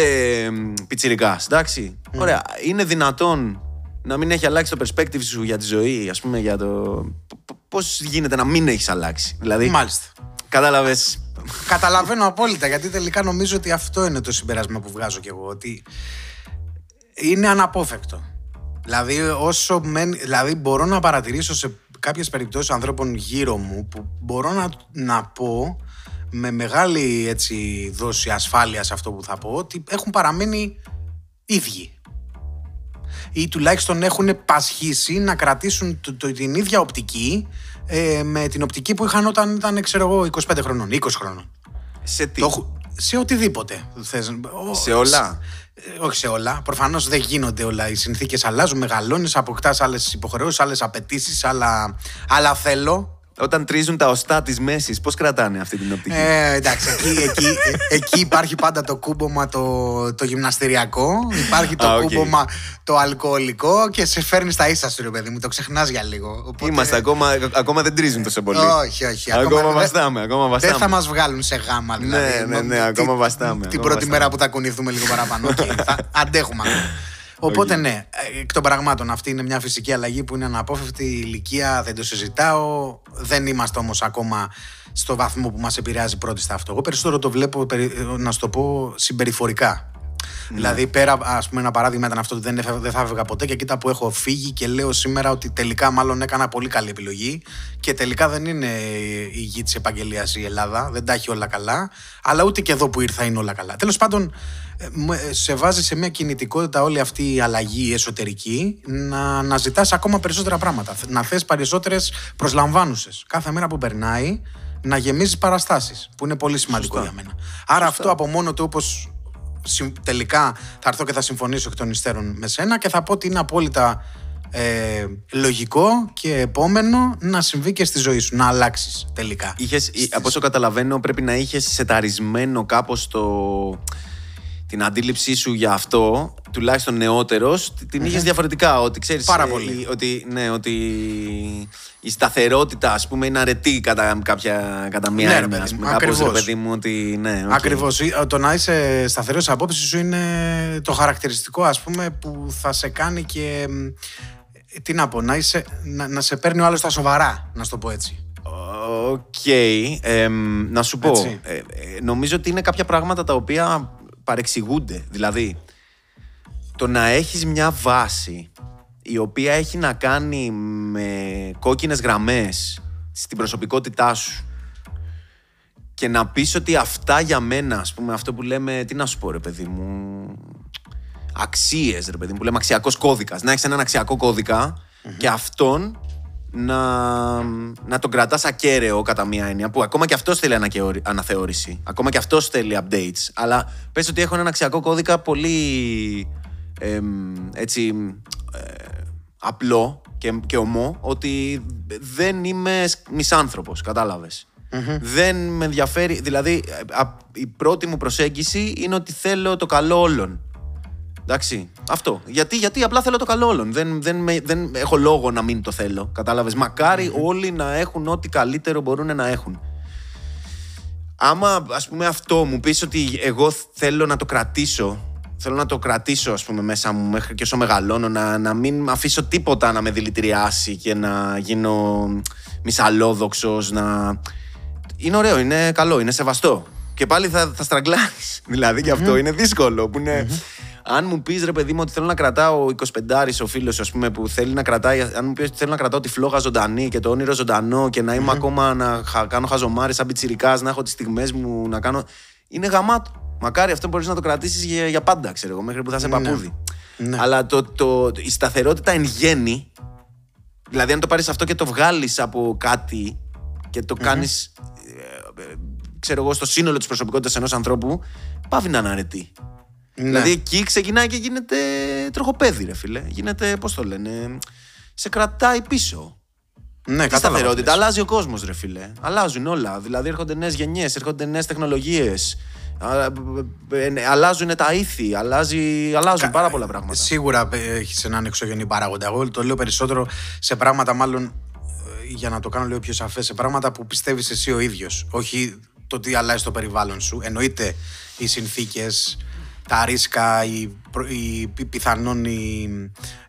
πιτσιρικάς. Εντάξει. Ωραία. Είναι δυνατόν να μην έχει αλλάξει το perspective σου για τη ζωή, ας πούμε, για το. Πώς γίνεται να μην έχεις αλλάξει. Δηλαδή, Μάλιστα. κατάλαβες. Καταλαβαίνω απόλυτα γιατί τελικά νομίζω ότι αυτό είναι το συμπέρασμα που βγάζω κι εγώ. Ότι είναι αναπόφευκτο. Δηλαδή, όσο μεν, δηλαδή μπορώ να παρατηρήσω σε κάποιες περιπτώσεις ανθρώπων γύρω μου που μπορώ να, να πω με μεγάλη έτσι, δόση ασφάλειας σε αυτό που θα πω ότι έχουν παραμείνει ίδιοι. Ή τουλάχιστον έχουν πασχίσει να κρατήσουν το- το- την ίδια οπτική ε, με την οπτική που είχαν όταν ήταν, ξέρω εγώ, 25 χρονών, 20 χρονών. Σε τι; Το έχω- σε οτιδήποτε θες. Ο- Σε όλα; ε, όχι σε όλα. Προφανώς δεν γίνονται όλα. Οι συνθήκες αλλάζουν, μεγαλώνεις, αποκτάς άλλες υποχρεώσεις, άλλες απαιτήσεις, άλλα, άλλα θέλω. Όταν τρίζουν τα οστά της μέσης, πώς κρατάνε αυτή την οπτική; Ε, εντάξει, εκεί, εκεί, ε, εκεί υπάρχει πάντα το κούμπωμα το, το γυμναστηριακό, υπάρχει το Α, οκ. κούμπωμα το αλκοολικό και σε φέρνεις στα ίσα σου, ρε παιδί μου. Το ξεχνάς για λίγο. Οπότε- Είμαστε ακόμα, ακόμα δεν τρίζουν τόσο πολύ. Όχι, όχι. Ακόμα δεν- βαστάμε, ακόμα βαστάμε. Δεν θα μας βγάλουν σε γάμα, δηλαδή. Ναι, ναι, ναι, Την- ακόμα βαστάμε, Την ακόμα πρώτη βαστάμε. μέρα που θα κουνηθούμε λίγο παραπάνω. Οκ, θα αντέχουμε ακόμα. Οπότε ναι, ε, εκ των πραγμάτων αυτή είναι μια φυσική αλλαγή που είναι αναπόφευκτη. Η ηλικία δεν το συζητάω. Δεν είμαστε όμως ακόμα στο βαθμό που μας επηρεάζει πρώτη στα αυτό. Εγώ περισσότερο το βλέπω, περι- να σου το πω, συμπεριφορικά. Δηλαδή, πέρα, ας πούμε, ένα παράδειγμα ήταν αυτό ότι δεν, έφευγα- δεν θα έφευγα ποτέ και κοίτα που έχω φύγει και λέω σήμερα ότι τελικά μάλλον έκανα πολύ καλή επιλογή και τελικά δεν είναι η γη της επαγγελίας η Ελλάδα, δεν τα έχει όλα καλά, αλλά ούτε και εδώ που ήρθα είναι όλα καλά. Τέλος πάντων, ε, μου- ε, σε βάζει σε μια κινητικότητα όλη αυτή η αλλαγή εσωτερική να, να ζητάς ακόμα περισσότερα πράγματα. Να θες περισσότερες προσλαμβάνουσες. Κάθε μέρα που περνάει να γεμίζεις παραστάσεις, που είναι πολύ σημαντικό για μένα. Άρα αυτό από μόνο του όπως συμ- τελικά θα έρθω και θα συμφωνήσω εκ των υστέρων με σένα και θα πω ότι είναι απόλυτα ε, λογικό και επόμενο να συμβεί και στη ζωή σου, να αλλάξεις τελικά. Είχες, ή- από όσο καταλαβαίνω, πρέπει να είχες σεταρισμένο κάπως το... την αντίληψή σου για αυτό, τουλάχιστον νεότερος, την είχες διαφορετικά. Ότι ξέρεις. Πάρα πολύ. ότι, ναι, ότι η σταθερότητα, ας πούμε, είναι αρετή κατά, κάποια, κατά μία Ναι, ρε έννοια. παιδί ας μου, πούμε. Κάπως, ακριβώς. ρε παιδί μου, ότι. Ναι, οκ. Ακριβώς. Το να είσαι σταθερός σε απόψη σου είναι το χαρακτηριστικό, ας πούμε, που θα σε κάνει και. μ, Τι να πω, να, είσαι, να, να σε παίρνει ο άλλος στα σοβαρά, να σου το πω έτσι. Οκ. εμ, να σου πω. Έτσι. ε, ε, νομίζω ότι είναι κάποια πράγματα τα οποία παρεξηγούνται. Δηλαδή, το να έχεις μια βάση η οποία έχει να κάνει με κόκκινες γραμμές στην προσωπικότητά σου και να πεις ότι αυτά για μένα, ας πούμε, αυτό που λέμε, τι να σου πω ρε παιδί μου, αξίες ρε παιδί μου, που λέμε αξιακός κώδικας. Να έχεις έναν αξιακό κώδικα και αυτόν να, να τον κρατάς ακέραιο κατά μία έννοια, που ακόμα και αυτός θέλει ανακαιωρι- αναθεώρηση, ακόμα και αυτός θέλει updates, αλλά πες ότι έχω έναν αξιακό κώδικα πολύ εμ, έτσι ε, απλό και, και ομό ότι δεν είμαι σ- μισάνθρωπος, κατάλαβες. Δεν με ενδιαφέρει, δηλαδή ε, α- η πρώτη μου προσέγγιση είναι ότι θέλω το καλό όλων. Εντάξει, αυτό. Γιατί, γιατί απλά θέλω το καλό όλων. Δεν, δεν, με- δεν έχω λόγο να μην το θέλω. Κατάλαβες. Μακάρι όλοι να έχουν ό,τι καλύτερο μπορούν να έχουν. Άμα, ας πούμε, αυτό μου πεις ότι εγώ θέλω να το κρατήσω, θέλω να το κρατήσω, ας πούμε, μέσα μου μέχρι και όσο μεγαλώνω, να, να μην αφήσω τίποτα να με δηλητηριάσει και να γίνω μισαλόδοξος, να... Είναι ωραίο, είναι καλό, είναι σεβαστό. Και πάλι θα, θα στραγκλάρεις. [laughs] δηλαδή και αυτό είναι δύσκολο. Που είναι... Αν μου πεις ρε παιδί μου ότι θέλω να κρατάω 25 ο φίλος, ας πούμε, που θέλει να κρατάει. Αν μου πεις ότι θέλω να κρατάω τη φλόγα ζωντανή και το όνειρο ζωντανό και να είμαι ακόμα να χα- κάνω χαζομάρε σαν πιτσιρικάς, να έχω τις στιγμές μου να κάνω. Είναι γαμάτο. Μακάρι αυτό μπορείς να το κρατήσεις για, για πάντα, ξέρω εγώ, μέχρι που θα είσαι παππούδι. Ναι. Αλλά το, το, η σταθερότητα εν γέννη, δηλαδή αν το πάρεις αυτό και το βγάλεις από κάτι και το κάνεις, ξέρω εγώ, στο σύνολο της προσωπικότητας ενός ανθρώπου, πάβει να είναι αρετή. Ναι. Δηλαδή εκεί ξεκινάει και γίνεται τροχοπέδι, ρε φίλε. Γίνεται, πώς το λένε, σε κρατάει πίσω. ναι, Τι κατάλαβα σταθερότητα. τι λες. Αλλάζει ο κόσμος, ρε φίλε. Αλλάζουν όλα. Δηλαδή έρχονται νέες γενιές, έρχονται νέες τεχνολογίες. Αλλάζουν τα ήθη, αλλάζει, αλλάζουν πάρα πολλά πράγματα. Σίγουρα έχεις έναν εξωγενή παράγοντα. Εγώ το λέω περισσότερο σε πράγματα, μάλλον ε, για να το κάνω λίγο πιο σαφές, σε πράγματα που πιστεύεις εσύ ο ίδιος. Όχι το τι αλλάζει το περιβάλλον σου. Εννοείται οι συνθήκες, τα ρίσκα, οι, προ- οι, πι- πιθανόν οι,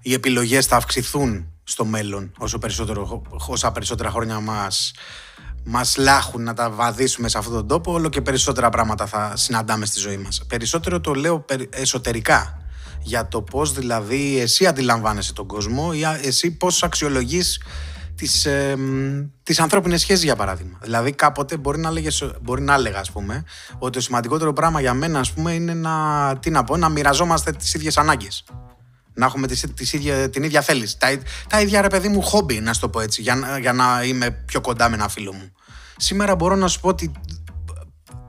οι επιλογές θα αυξηθούν στο μέλλον όσο περισσότερο, όσα περισσότερα χρόνια μας, μας λάχουν να τα βαδίσουμε σε αυτόν τον τόπο όλο και περισσότερα πράγματα θα συναντάμε στη ζωή μας. Περισσότερο το λέω περι- εσωτερικά για το πώς δηλαδή εσύ αντιλαμβάνεσαι τον κόσμο ή α- εσύ πώς αξιολογείς τις, ε, μ, τις ανθρώπινες σχέσεις για παράδειγμα. Δηλαδή κάποτε μπορεί να, λέγες, μπορεί να έλεγα ας πούμε ότι το σημαντικότερο πράγμα για μένα ας πούμε είναι να, τι να πω, να μοιραζόμαστε τις ίδιες ανάγκες. Να έχουμε τις, τις ίδια, την ίδια θέληση. Τα, τα ίδια ρε παιδί μου χόμπι, να σου το πω έτσι, για, να- για να είμαι πιο κοντά με ένα φίλο μου. Σήμερα μπορώ να σου πω ότι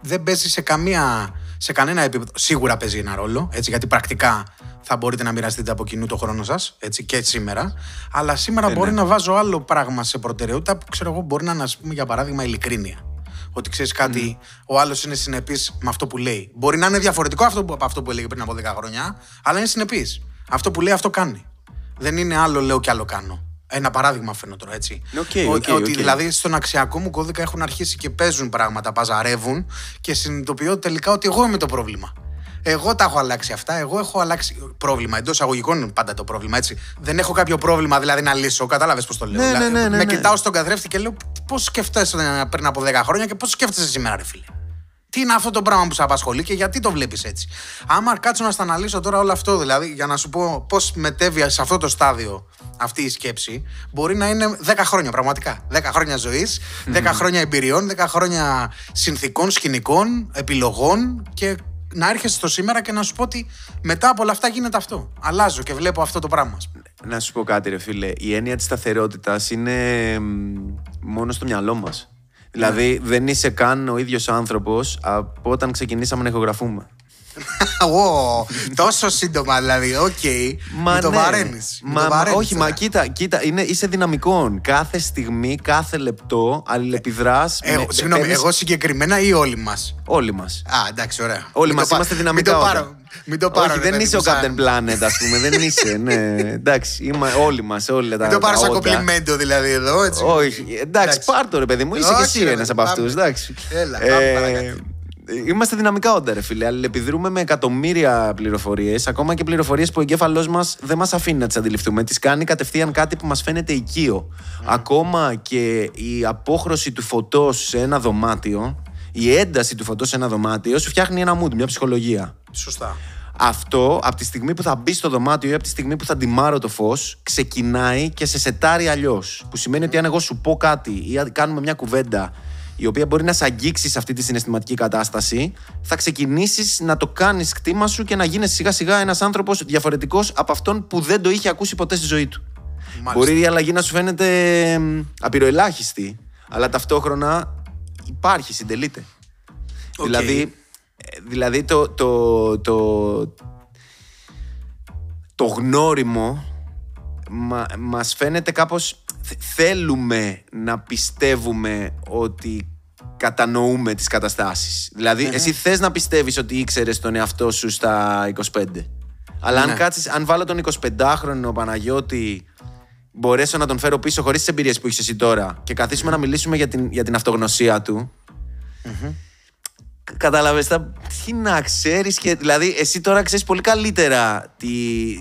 δεν παίζει σε καμία. Σε κανένα επίπεδο. Σίγουρα παίζει ένα ρόλο, έτσι, γιατί πρακτικά θα μπορείτε να μοιραστείτε από κοινού το χρόνο σας, έτσι και σήμερα. Αλλά σήμερα Ε, μπορεί ναι. να βάζω άλλο πράγμα σε προτεραιότητα που ξέρω εγώ μπορεί να είναι, ας πούμε, για παράδειγμα, ειλικρίνεια. Ότι ξέρεις κάτι, ο άλλος είναι συνεπής με αυτό που λέει. Μπορεί να είναι διαφορετικό αυτό που, από αυτό που έλεγε πριν από 10 χρόνια, αλλά είναι συνεπής. Αυτό που λέει, αυτό κάνει. Δεν είναι άλλο λέω και άλλο κάνω. Ένα παράδειγμα φέρνω τώρα, έτσι. Οκ, Ο- οκ, ότι οκ. δηλαδή στον αξιακό μου κώδικα έχουν αρχίσει και παίζουν πράγματα, παζαρεύουν και συνειδητοποιώ τελικά ότι εγώ είμαι το πρόβλημα. Εγώ τα έχω αλλάξει αυτά. Εγώ έχω αλλάξει. Πρόβλημα. Εντός αγωγικών είναι πάντα το πρόβλημα, έτσι. Δεν έχω κάποιο πρόβλημα δηλαδή να λύσω. Κατάλαβες πώς το λέω. Ναι, Δηλαδή, ναι, ναι, ναι, με ναι. κοιτάω στον καθρέφτη και λέω πώς σκεφτέσαι πριν από 10 χρόνια και πώς σκέφτεσαι σήμερα, ρε φίλε; Τι είναι αυτό το πράγμα που σε απασχολεί και γιατί το βλέπεις έτσι; Άμα κάτσω να στα αναλύσω τώρα όλο αυτό, δηλαδή, για να σου πω πώς μετέβει σε αυτό το στάδιο αυτή η σκέψη, μπορεί να είναι 10 χρόνια πραγματικά. 10 χρόνια ζωής, 10 χρόνια εμπειριών, 10 χρόνια συνθήκων, σκηνικών, επιλογών και να έρχεσαι στο σήμερα και να σου πω ότι μετά από όλα αυτά γίνεται αυτό. Αλλάζω και βλέπω αυτό το πράγμα. ας πούμε. Να σου πω κάτι, ρε φίλε. Η έννοια της σταθερότητας είναι μ, μόνο στο μυαλό μας. Δηλαδή, δεν είσαι καν ο ίδιος άνθρωπος από όταν ξεκινήσαμε να ηχογραφούμε. Ω, τόσο σύντομα δηλαδή. Οκ. Μην το ναι. βαραίνει. Μα, μα- όχι, μα κοίτα, κοίτα είναι, είσαι δυναμικών. Κάθε στιγμή, κάθε λεπτό αλληλεπιδράς. Εγώ, συγγνώμη, εγώ συγκεκριμένα ή όλοι μας; Όλοι μας. Α, εντάξει, ωραία. Όλοι Μην μας το πα- είμαστε δυναμικά. Μην το όταν. πάρω. Μην το πάρω. Όχι, ρε δεν παιδί είσαι μου, ο σαν- Captain Planet, ας πούμε. δεν είσαι. Ναι, εντάξει, είμα, όλοι μας. Όλοι τα, Μην το πάρω τα σαν όντα. κομπλιμέντο δηλαδή εδώ, έτσι. Όχι, εντάξει, πάρ' το ρε παιδί μου, είσαι και Όχι, εσύ ρε, ένας παιδί, από αυτούς. πάμε. Εντάξει. Έλα, πάμε παρακάτω. Είμαστε δυναμικά όντα, ρε φίλε. Αλληλεπιδρούμε με εκατομμύρια πληροφορίες, ακόμα και πληροφορίες που ο εγκέφαλός μας δεν μας αφήνει να τις αντιληφθούμε. Τις κάνει κατευθείαν κάτι που μας φαίνεται οικείο. Ακόμα και η απόχρωση του φωτός σε ένα δωμάτιο, η ένταση του φωτός σε ένα δωμάτιο, σου φτιάχνει ένα mood, μια ψυχολογία. Σωστά. Αυτό από τη στιγμή που θα μπει στο δωμάτιο ή από τη στιγμή που θα ντυμάρω το φως, ξεκινάει και σε σετάρει αλλιώς. Που σημαίνει ότι αν εγώ σου πω κάτι ή αν κάνουμε μια κουβέντα η οποία μπορεί να σε αγγίξεις σε αυτή τη συναισθηματική κατάσταση, θα ξεκινήσεις να το κάνεις κτήμα σου και να γίνει σιγά σιγά ένας άνθρωπος διαφορετικός από αυτόν που δεν το είχε ακούσει ποτέ στη ζωή του. Μάλιστα. Μπορεί η αλλαγή να σου φαίνεται μ, απειροελάχιστη, αλλά ταυτόχρονα υπάρχει, συντελείται. Οκ. Δηλαδή, ε, δηλαδή το, το, το, το γνώριμο μα, μας φαίνεται κάπως θ- θέλουμε να πιστεύουμε ότι κατανοούμε τις καταστάσεις. Δηλαδή, εσύ θες να πιστεύεις ότι ήξερες τον εαυτό σου στα 25. Αλλά αν Ναι. κάτσεις, αν βάλω τον 25χρονο Παναγιώτη μπορέσω να τον φέρω πίσω χωρίς τις εμπειρίες που έχεις εσύ τώρα και καθίσουμε να μιλήσουμε για την, για την αυτογνωσία του Κατάλαβες. Τι να ξέρεις και. Δηλαδή, εσύ τώρα ξέρεις πολύ καλύτερα τι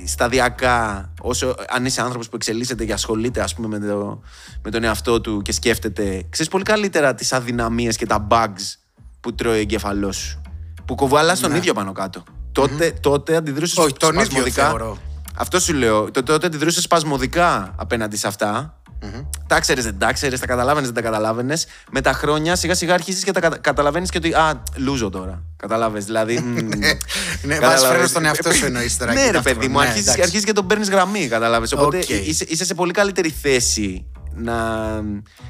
σταδιακά, όσο αν είσαι άνθρωπος που εξελίσσεται και ασχολείται, ας πούμε, με, το, με τον εαυτό του και σκέφτεται, ξέρεις πολύ καλύτερα τις αδυναμίες και τα bugs που τρώει ο εγκέφαλό σου. Που κουβαλάς τον ίδιο πάνω κάτω. Τότε, τότε αντιδρούσες Ναι. Όχι, τον ίδιο σπασμωδικά. θεωρώ. Αυτό σου λέω. Το- Τότε αντιδρούσες σπασμωδικά απέναντι σε αυτά. Τα ξέρεις, δεν τα ξέρεις, τα καταλάβαινες, δεν τα καταλάβαινες. Με τα χρόνια σιγά σιγά αρχίζεις και τα κατα... καταλαβαίνεις και ότι. Α, λούζω τώρα. Κατάλαβε. Δηλαδή. μ, [laughs] Ναι, βάζεις κατάλαβες. φρένο στον εαυτό σου εννοείς τώρα. Ναι, εκεί ρε ταυτόχρονα. παιδί μου, Ναι, αρχίζει εντάξει. αρχίζεις και τον παίρνεις γραμμή. Κατάλαβε. Οπότε Οκ. είσαι, είσαι σε πολύ καλύτερη θέση να.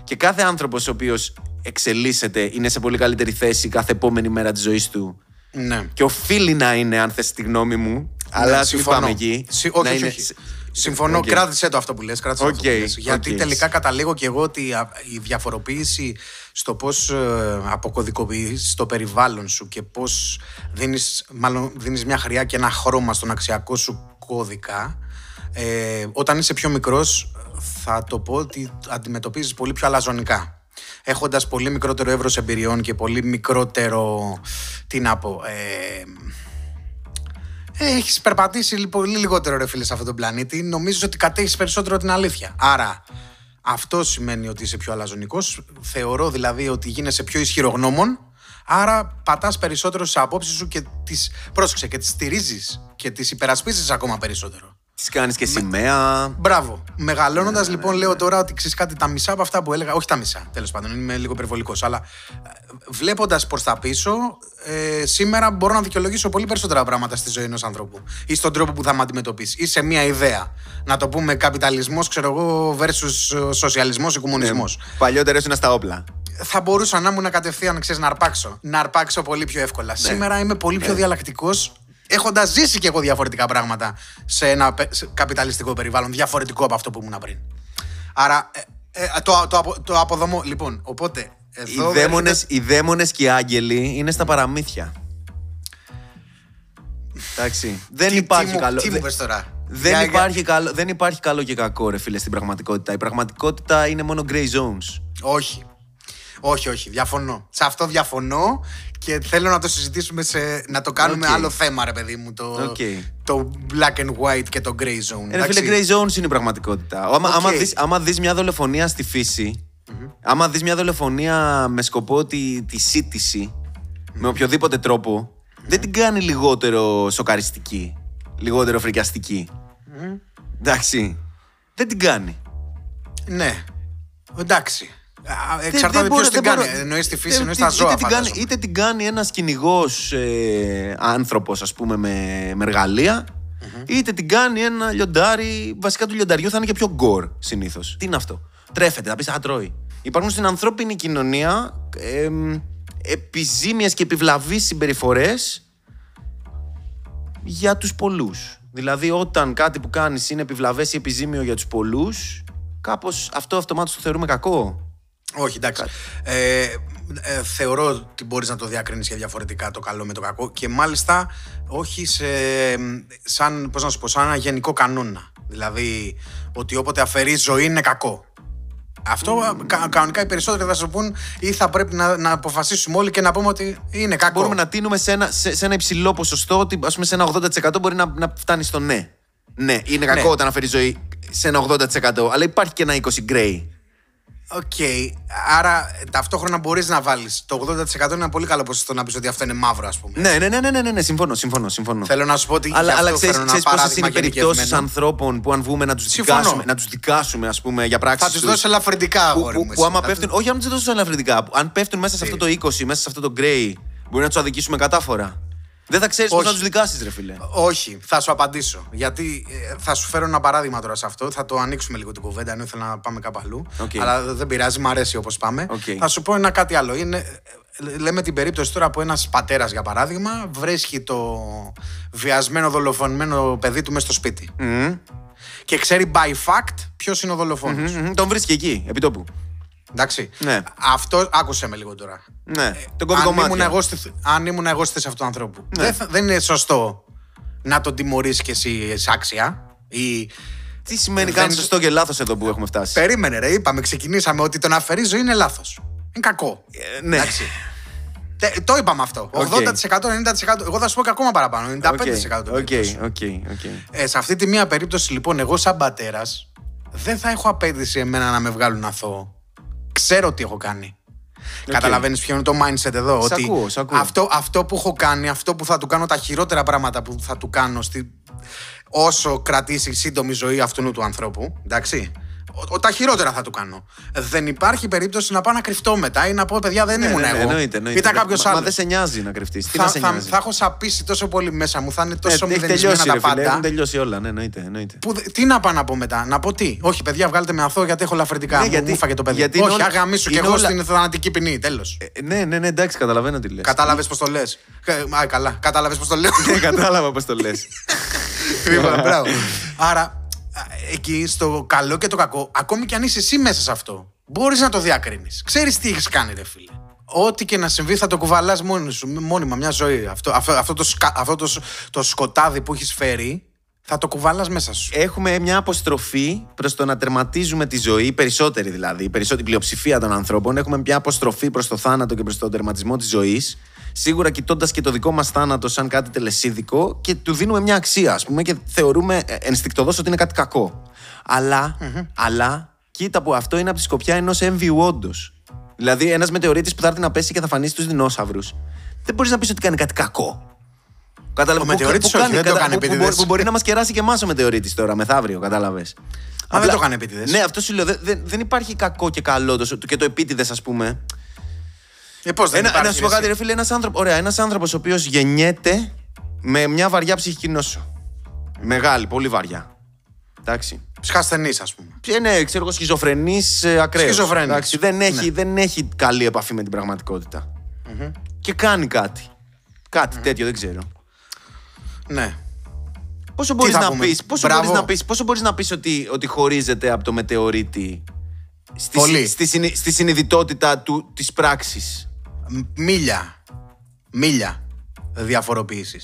Και κάθε άνθρωπος ο οποίος εξελίσσεται είναι σε πολύ καλύτερη θέση κάθε επόμενη μέρα της ζωής του. Ναι. Και οφείλει να είναι, αν θες τη γνώμη μου. αλλά Ναι, ας μην πάμε εκεί. Συ- να όχι, όχι, είναι όχι. Σε- Συμφωνώ, Οκ. κράτησε το αυτό που λες, κράτησε το αυτό Οκ, που λες. Γιατί οκ. τελικά καταλήγω και εγώ ότι α, η διαφοροποίηση στο πώς ε, αποκωδικοποιείς το περιβάλλον σου και πώς δίνεις, μάλλον δίνεις μια χροιά και ένα χρώμα στον αξιακό σου κώδικα ε, όταν είσαι πιο μικρός θα το πω ότι αντιμετωπίζεις πολύ πιο αλαζονικά. Έχοντας πολύ μικρότερο εύρος εμπειριών και πολύ μικρότερο, τι να πω, ε, έχεις περπατήσει λι- πολύ λιγότερο ρε φίλε σε αυτόν τον πλανήτη. Νομίζω ότι κατέχεις περισσότερο την αλήθεια. Άρα, αυτό σημαίνει ότι είσαι πιο αλαζονικός. Θεωρώ δηλαδή ότι γίνεσαι πιο ισχυρογνώμων. Άρα, πατάς περισσότερο στις απόψεις σου και τι. Πρόσεξε και τις στηρίζεις και τις υπερασπίζεις ακόμα περισσότερο. Τις κάνεις και σημαία. Μπράβο. Μεγαλώνοντας, λοιπόν, λέω τώρα ότι ξέρεις κάτι, τα μισά από αυτά που έλεγα. Όχι τα μισά, τέλος πάντων, είμαι λίγο υπερβολικός. Αλλά βλέποντας προς τα πίσω, ε, σήμερα μπορώ να δικαιολογήσω πολύ περισσότερα πράγματα στη ζωή ενός ανθρώπου ή στον τρόπο που θα με αντιμετωπίσεις. Ή σε μία ιδέα. Να το πούμε καπιταλισμός, ξέρω εγώ, versus ε, σοσιαλισμός ή κομμουνισμός. Παλιότερα ήσουν στα όπλα. Θα μπορούσα να ήμουν κατευθείαν, ξέρεις, να αρπάξω. Να αρπάξω πολύ πιο εύκολα. Σήμερα είμαι πολύ πιο διαλλακτικός Έχοντας ζήσει και εγώ διαφορετικά πράγματα σε ένα πε- σε καπιταλιστικό περιβάλλον, διαφορετικό από αυτό που ήμουν πριν. Άρα, ε, ε, το, το, απο- το αποδομώ. Λοιπόν, οπότε. Οι Εδώ δαίμονες, οι δαίμονες και οι άγγελοι είναι στα παραμύθια. Εντάξει. Δεν Τι- υπάρχει τι μου- καλό. Τι μου δεν- πες τώρα; Δεν Για- υπάρχει, καλό, δεν υπάρχει καλό και κακό, ρε φίλε, στην πραγματικότητα. Η πραγματικότητα είναι μόνο grey zones. Όχι. Όχι, όχι. Διαφωνώ. Σε αυτό διαφωνώ και θέλω να το συζητήσουμε σε. να το κάνουμε Οκ. άλλο θέμα, ρε παιδί μου. Το, Οκ. το black and white και το grey zone. Ε, ρε φίλε, grey zones είναι η πραγματικότητα. Άμα, Οκ. άμα, δεις, άμα δεις μια δολοφονία στη φύση άμα δεις μια δολοφονία με σκοπό τη, τη σίτιση, με οποιοδήποτε τρόπο, δεν την κάνει λιγότερο σοκαριστική, λιγότερο φρικιαστική. Εντάξει. Δεν την κάνει. Ναι. Εντάξει. Α, Δεν- Εξαρτάται δεν ποιος μπορώ- την δεν κάνει. μπορώ- Εννοείς τη φύση, δεν- εννοείς τι- τα ζώα. είτε την, κάνει, φαντάζομαι. είτε την κάνει ένας κυνηγός ε, άνθρωπος, ας πούμε, με, με εργαλεια είτε την κάνει ένα λιοντάρι. Βασικά του λιονταριού θα είναι και πιο γκορ συνήθως. Τι είναι αυτό; Τρέφεται, θα πεις Α, τρώει. Υπάρχουν στην ανθρώπινη κοινωνία ε, επιζήμιες και επιβλαβείς συμπεριφορές για τους πολλούς. Δηλαδή όταν κάτι που κάνεις είναι επιβλαβές ή επιζήμιο για τους πολλούς, κάπως αυτό αυτομάτως το θεωρούμε κακό. Όχι, εντάξει. Ε, ε, θεωρώ ότι μπορείς να το διακρίνεις για διαφορετικά το καλό με το κακό και μάλιστα όχι σε, σαν, πώς να σου πω, σαν ένα γενικό κανόνα. Δηλαδή ότι όποτε αφαιρείς ζωή είναι κακό. Αυτό κα- κανονικά οι περισσότεροι θα σου πούν ή θα πρέπει να, να αποφασίσουμε όλοι και να πούμε ότι είναι κακό. Μπορούμε να τίνουμε σε ένα, σε, σε ένα υψηλό ποσοστό ότι ας πούμε σε ένα 80% μπορεί να, να φτάνει στο ναι. Ναι, είναι κακό Ναι. όταν αφαιρείς ζωή σε ένα 80%, αλλά υπάρχει και ένα 20 grey. Οκ. Άρα ταυτόχρονα μπορείς να βάλεις. Το 80% είναι ένα πολύ καλό ποσοστό να πεις ότι αυτό είναι μαύρο, ας πούμε. Ναι, ναι, ναι, ναι, ναι, ναι, ναι, συμφωνώ, συμφωνώ, συμφωνώ. Θέλω να σου πω ότι. Αλλά, γι' αλλά αυτό ξέρεις, φέρνω ένα ξέρεις πόσες είναι οι παράδειγμα περιπτώσεις γενικευμένο. ανθρώπων που αν βγούμε να τους Συμφωνώ. δικάσουμε, να τους δικάσουμε ας πούμε για πράξεις Θα τους τους, δώσει ελαφρυντικά, που, αγόρι που, μου. που εσύ. άμα Θα πέφτουν, τους- όχι αν τους δώσουν ελαφρυντικά, που αν πέφτουν μέσα σε αυτό το 20, μέσα σε αυτό το grey, μπορεί να τους αδικήσουμε κατάφορα. Δεν θα ξέρεις πώς Όχι. θα τους δικάσεις, ρε φίλε. Όχι, θα σου απαντήσω. Γιατί ε, θα σου φέρω ένα παράδειγμα τώρα σε αυτό. Θα το ανοίξουμε λίγο την κουβέντα, ενώ ήθελα να πάμε κάπου αλλού. Οκ. Αλλά δεν πειράζει, μου αρέσει όπως πάμε. Οκ. Θα σου πω ένα κάτι άλλο. Είναι, ε, λέμε την περίπτωση τώρα που ένας πατέρας, για παράδειγμα, βρίσκει το βιασμένο, δολοφονημένο παιδί του μέσα στο σπίτι. Μμμ, Και ξέρει by fact ποιος είναι ο δολοφόνος. μμμ, Τον βρίσκει εκεί, επί τόπου. Εντάξει. Ναι. Αυτό, άκουσε με λίγο τώρα. Ναι, τον κόβει αν, ήμουν κομμάτια. εγώ στη, αν ήμουν εγώ στη θέση αυτού του ανθρώπου, Ναι. δεν, θα- δεν είναι σωστό να τον τιμωρήσει κι εσύ άξια. Ή... Τι σημαίνει Δεν- κάνει σωστό και λάθος εδώ που έχουμε φτάσει; Περίμενε, ρε. Είπαμε, ξεκινήσαμε ότι το να αφαιρεί ζωή είναι λάθος. Είναι κακό. Ε, ναι. Εντάξει. Τε- το είπαμε αυτό. 80%, 90%. Εγώ θα σου πω και ακόμα παραπάνω. 95% των Οκ, περιπτώσεων. οκ, οκ. Ε, σε αυτή τη μία περίπτωση, λοιπόν, εγώ σαν πατέρας δεν θα έχω απαίτηση εμένα να με βγάλουν αθώο. Ξέρω τι έχω κάνει. Οκ. Καταλαβαίνεις ποιο είναι το mindset εδώ. Σου ότι ακούω, σ' ακούω. Αυτό, αυτό που έχω κάνει, αυτό που θα του κάνω, τα χειρότερα πράγματα που θα του κάνω στη... όσο κρατήσει η σύντομη ζωή αυτού του ανθρώπου. Εντάξει. Ο, ο- τα χειρότερα θα του κάνω. Δεν υπάρχει περίπτωση να πάω να κρυφτώ μετά ή να πω παιδιά δεν Ναι, ήμουν ναι, ναι, εγώ. εννοείται, εννοείται. Ήταν κάποιος Μα- Μα άλλος. δεν σε νοιάζει να κρυφτείς. Τι Θα, να σε θα, νοιάζει; θα έχω σαπίσει τόσο πολύ μέσα μου, θα είναι τόσο Ε, έχει μηδενισμένα τελειώσει, τα ρε φίλε. πάντα. Έχουν τελειώσει όλα. Ναι, εννοείται. εννοείται. Που, δε- τι να πάω να πω μετά, να πω τι; Όχι, παιδιά, βγάλετε με αθώο γιατί έχω λαφρυντικά. Ναι, μου, γιατί- μου φάγε το παιδί. γιατί Όχι, είναι όλα- αγαμίσου και είναι εγώ όλα- στην θανατική ποινή. Τέλος. Ε, ναι, ναι, ναι, εντάξει, καταλαβαίνω τι λες. Κατάλαβες πώς το λες. Α, καλά. Κατάλαβες πώς το λέω. Ναι, κατάλαβα πώς το λες. [laughs] Λοιπόν, μπράβο. Άρα, α, εκεί στο καλό και το κακό, ακόμη κι αν είσαι εσύ μέσα σε αυτό, μπορείς να το διακρίνεις. Ξέρεις τι έχεις κάνει, ρε φίλε. Ό,τι και να συμβεί θα το κουβαλάς μόνη σου, μόνιμα μια ζωή. Αυτό, αυτό, αυτό, το, σκα- αυτό το, σ- το σκοτάδι που έχεις φέρει θα το κουβαλάς μέσα σου. Έχουμε μια αποστροφή προς το να τερματίζουμε τη ζωή, οι περισσότεροι δηλαδή, η περισσότερη πλειοψηφία των ανθρώπων. Έχουμε μια αποστροφή προς το θάνατο και προς τον τερματισμό της ζωής. Σίγουρα κοιτώντας και το δικό μας θάνατο σαν κάτι τελεσίδικο και του δίνουμε μια αξία, ας πούμε, και θεωρούμε ε, ενστικτοδός ότι είναι κάτι κακό. Αλλά, αλλά, κοίτα που αυτό είναι από τη σκοπιά ενός έμβιου όντως. Δηλαδή, ένας μετεωρίτης που θα έρθει να πέσει και θα φανίσει του δεινόσαυρους. Δεν μπορείς να πεις ότι κάνει κάτι κακό. Κατάλαβες. Ο μετεωρίτης όχι, δεν το έκανε που, που, επίτηδες. που μπορεί να μας κεράσει και εμάς ο μετεωρίτης τώρα, μεθαύριο, κατάλαβες. δεν το έκανε επίτηδες. Ναι, αυτό σου λέω. Δεν, δεν, δεν υπάρχει κακό και καλό το, και το επίτηδες, ας πούμε. Ε, πώς δεν Ένα, υπάρχει. να σου πω ρε, κάτι, εσύ. ρε φίλε, ένας άνθρωπο, ωραία, ένας άνθρωπος ο οποίος γεννιέται με μια βαριά ψυχική νόσο. Μεγάλη, πολύ βαριά. Εντάξει. Ψυχασθενή, ας πούμε. Και ναι, ξέρω εγώ, σχιζοφρενής ε, ακραίος. Σχιζοφρένης. Δεν, έχει, Ναι. δεν έχει καλή επαφή με την πραγματικοτητα Και κάνει κάτι. Κάτι τέτοιο, δεν ξέρω. Ναι. Πόσο μπορείς θα να πούμε, πει πόσο μπράβο. μπορείς να πεις, πόσο μπορείς να πεις ότι, ότι χωρίζεται από το μετεωρίτη στη, Πολύ. στη, συνει- στη συνειδητότητα του, της πράξης; Μ- Μίλια. Μίλια διαφοροποίηση.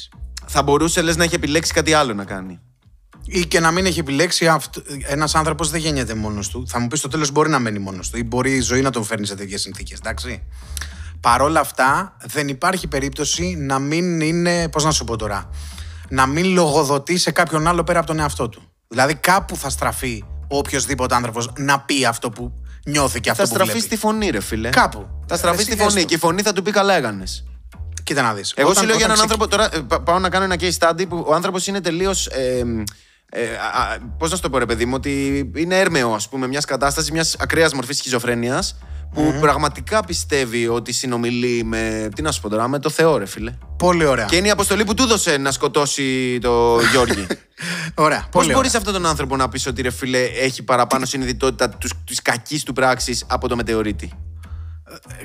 Θα μπορούσε λες να έχει επιλέξει κάτι άλλο να κάνει. Ή και να μην έχει επιλέξει αυτό. Ένας άνθρωπος δεν γεννιέται μόνος του. Θα μου πεις στο τέλος μπορεί να μένει μόνος του ή μπορεί η ζωή να τον φέρνει σε τέτοιες συνθήκες, εντάξει. Παρ' όλα αυτά, δεν υπάρχει περίπτωση να μην είναι. Πώς να σου πω τώρα. Να μην λογοδοτεί σε κάποιον άλλο πέρα από τον εαυτό του. Δηλαδή, κάπου θα στραφεί ο οποιοδήποτε άνθρωπος να πει αυτό που νιώθει και αυτό Θα που στραφεί βλέπει. στη φωνή, ρε φίλε. Κάπου. Θα στραφεί Εσύ στη φωνή έστω. και η φωνή θα του πει καλά έκανες. Κοίτα να δεις. Εγώ σου λέω για έναν άνθρωπο. Τώρα ε, πα- πάω να κάνω ένα case study που ο άνθρωπος είναι τελείως. Ε, ε, Πώς να σου το πω, ρε παιδί μου, ότι είναι έρμεο, ας πούμε, μιας κατάστασης μιας ακραίας μορφής σχιζοφρένειας που πραγματικά πιστεύει ότι συνομιλεί με. Τι να σου πω τώρα, με το Θεό, ρε φίλε. Πολύ ωραία. Και είναι η αποστολή που του έδωσε να σκοτώσει το [laughs] Γιώργη. Ωραία. Πώς πολύ μπορείς ωραία. αυτόν τον άνθρωπο να πεις ότι ρε φίλε έχει παραπάνω συνειδητότητα της κακής του πράξης από το μετεωρίτη;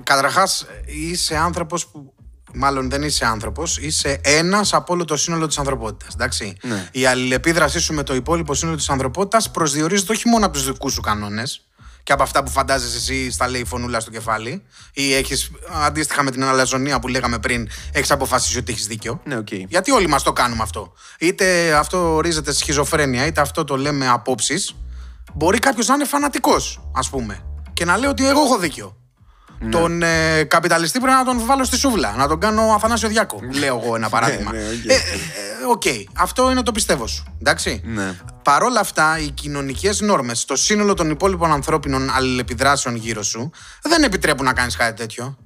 Καταρχάς, είσαι άνθρωπος που. Μάλλον δεν είσαι άνθρωπος, είσαι ένας από όλο το σύνολο της ανθρωπότητας. Εντάξει. Ναι. Η αλληλεπίδρασή σου με το υπόλοιπο σύνολο της ανθρωπότητας προσδιορίζεται όχι μόνο από τους δικούς σου κανόνες και από αυτά που φαντάζεσαι εσύ στα λέει φωνούλα στο κεφάλι, ή έχεις αντίστοιχα με την αλαζονία που λέγαμε πριν, έχεις αποφασίσει ότι έχεις δίκιο; Ναι, οκ. Γιατί όλοι μας το κάνουμε αυτό. Είτε αυτό ορίζεται σχιζοφρένεια, είτε αυτό το λέμε απόψεις. Μπορεί κάποιος να είναι φανατικός, ας πούμε, και να λέει ότι εγώ έχω δίκιο. Ναι. Τον ε, καπιταλιστή πρέπει να τον βάλω στη σούβλα, να τον κάνω Αθανάσιο Διάκο. Λέω εγώ ένα παράδειγμα. [laughs] ναι, οκ. Ε, ε, ε, Οκ, αυτό είναι το πιστεύω σου. Εντάξει. Ναι. Παρ' όλα αυτά, οι κοινωνικές νόρμες στο σύνολο των υπόλοιπων ανθρώπινων αλληλεπιδράσεων γύρω σου δεν επιτρέπουν να κάνεις κάτι τέτοιο.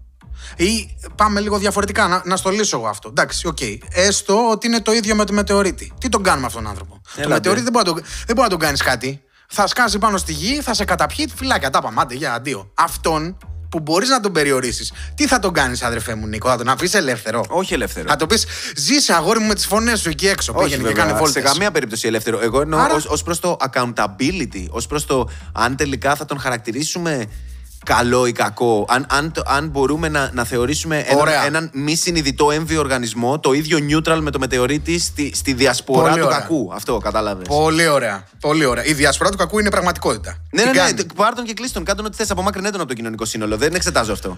Ή πάμε λίγο διαφορετικά, να, να στο λύσω εγώ αυτό. Εντάξει, οκ. Έστω ότι είναι το ίδιο με το μετεωρίτη. Τι τον κάνουμε αυτόν τον άνθρωπο; το Έλατε. μετεωρίτη δεν μπορεί, να τον, δεν μπορεί να τον κάνεις κάτι. Θα σκάσει πάνω στη γη, θα σε καταπιεί, φυλάκια. Τα πάμε, άντε, για αντίο. Αυτόν που μπορείς να τον περιορίσεις, τι θα τον κάνεις, αδερφέ μου Νίκο, θα τον αφήσεις ελεύθερο; Όχι ελεύθερο. Θα το πεις, ζήσε αγόρι μου με τις φωνές σου εκεί έξω. Όχι, Πήγαινε και βέβαια, κάνε βόλτες. Σε καμία περίπτωση ελεύθερο. Εγώ εννοώ Άρα- ως, ως προς το accountability, ως προς το αν τελικά θα τον χαρακτηρίσουμε καλό ή κακό, αν, αν, το- αν μπορούμε να, να θεωρήσουμε έναν, Ωραία. έναν μη συνειδητό έμβιο οργανισμό, το ίδιο neutral με το μετεωρίτη στη, στη διασπορά Πολύ του ωραία. κακού. Αυτό κατάλαβες. Πολύ ωραία. Πολύ ωραία. Η διασπορά του κακού είναι πραγματικότητα. Ναι, Την ναι, ναι, κάνεις; πάρ' τον και κλείστον. Κάτω ό,τι θες, απομάκρυνε τον από το κοινωνικό σύνολο. Δεν εξετάζω αυτό.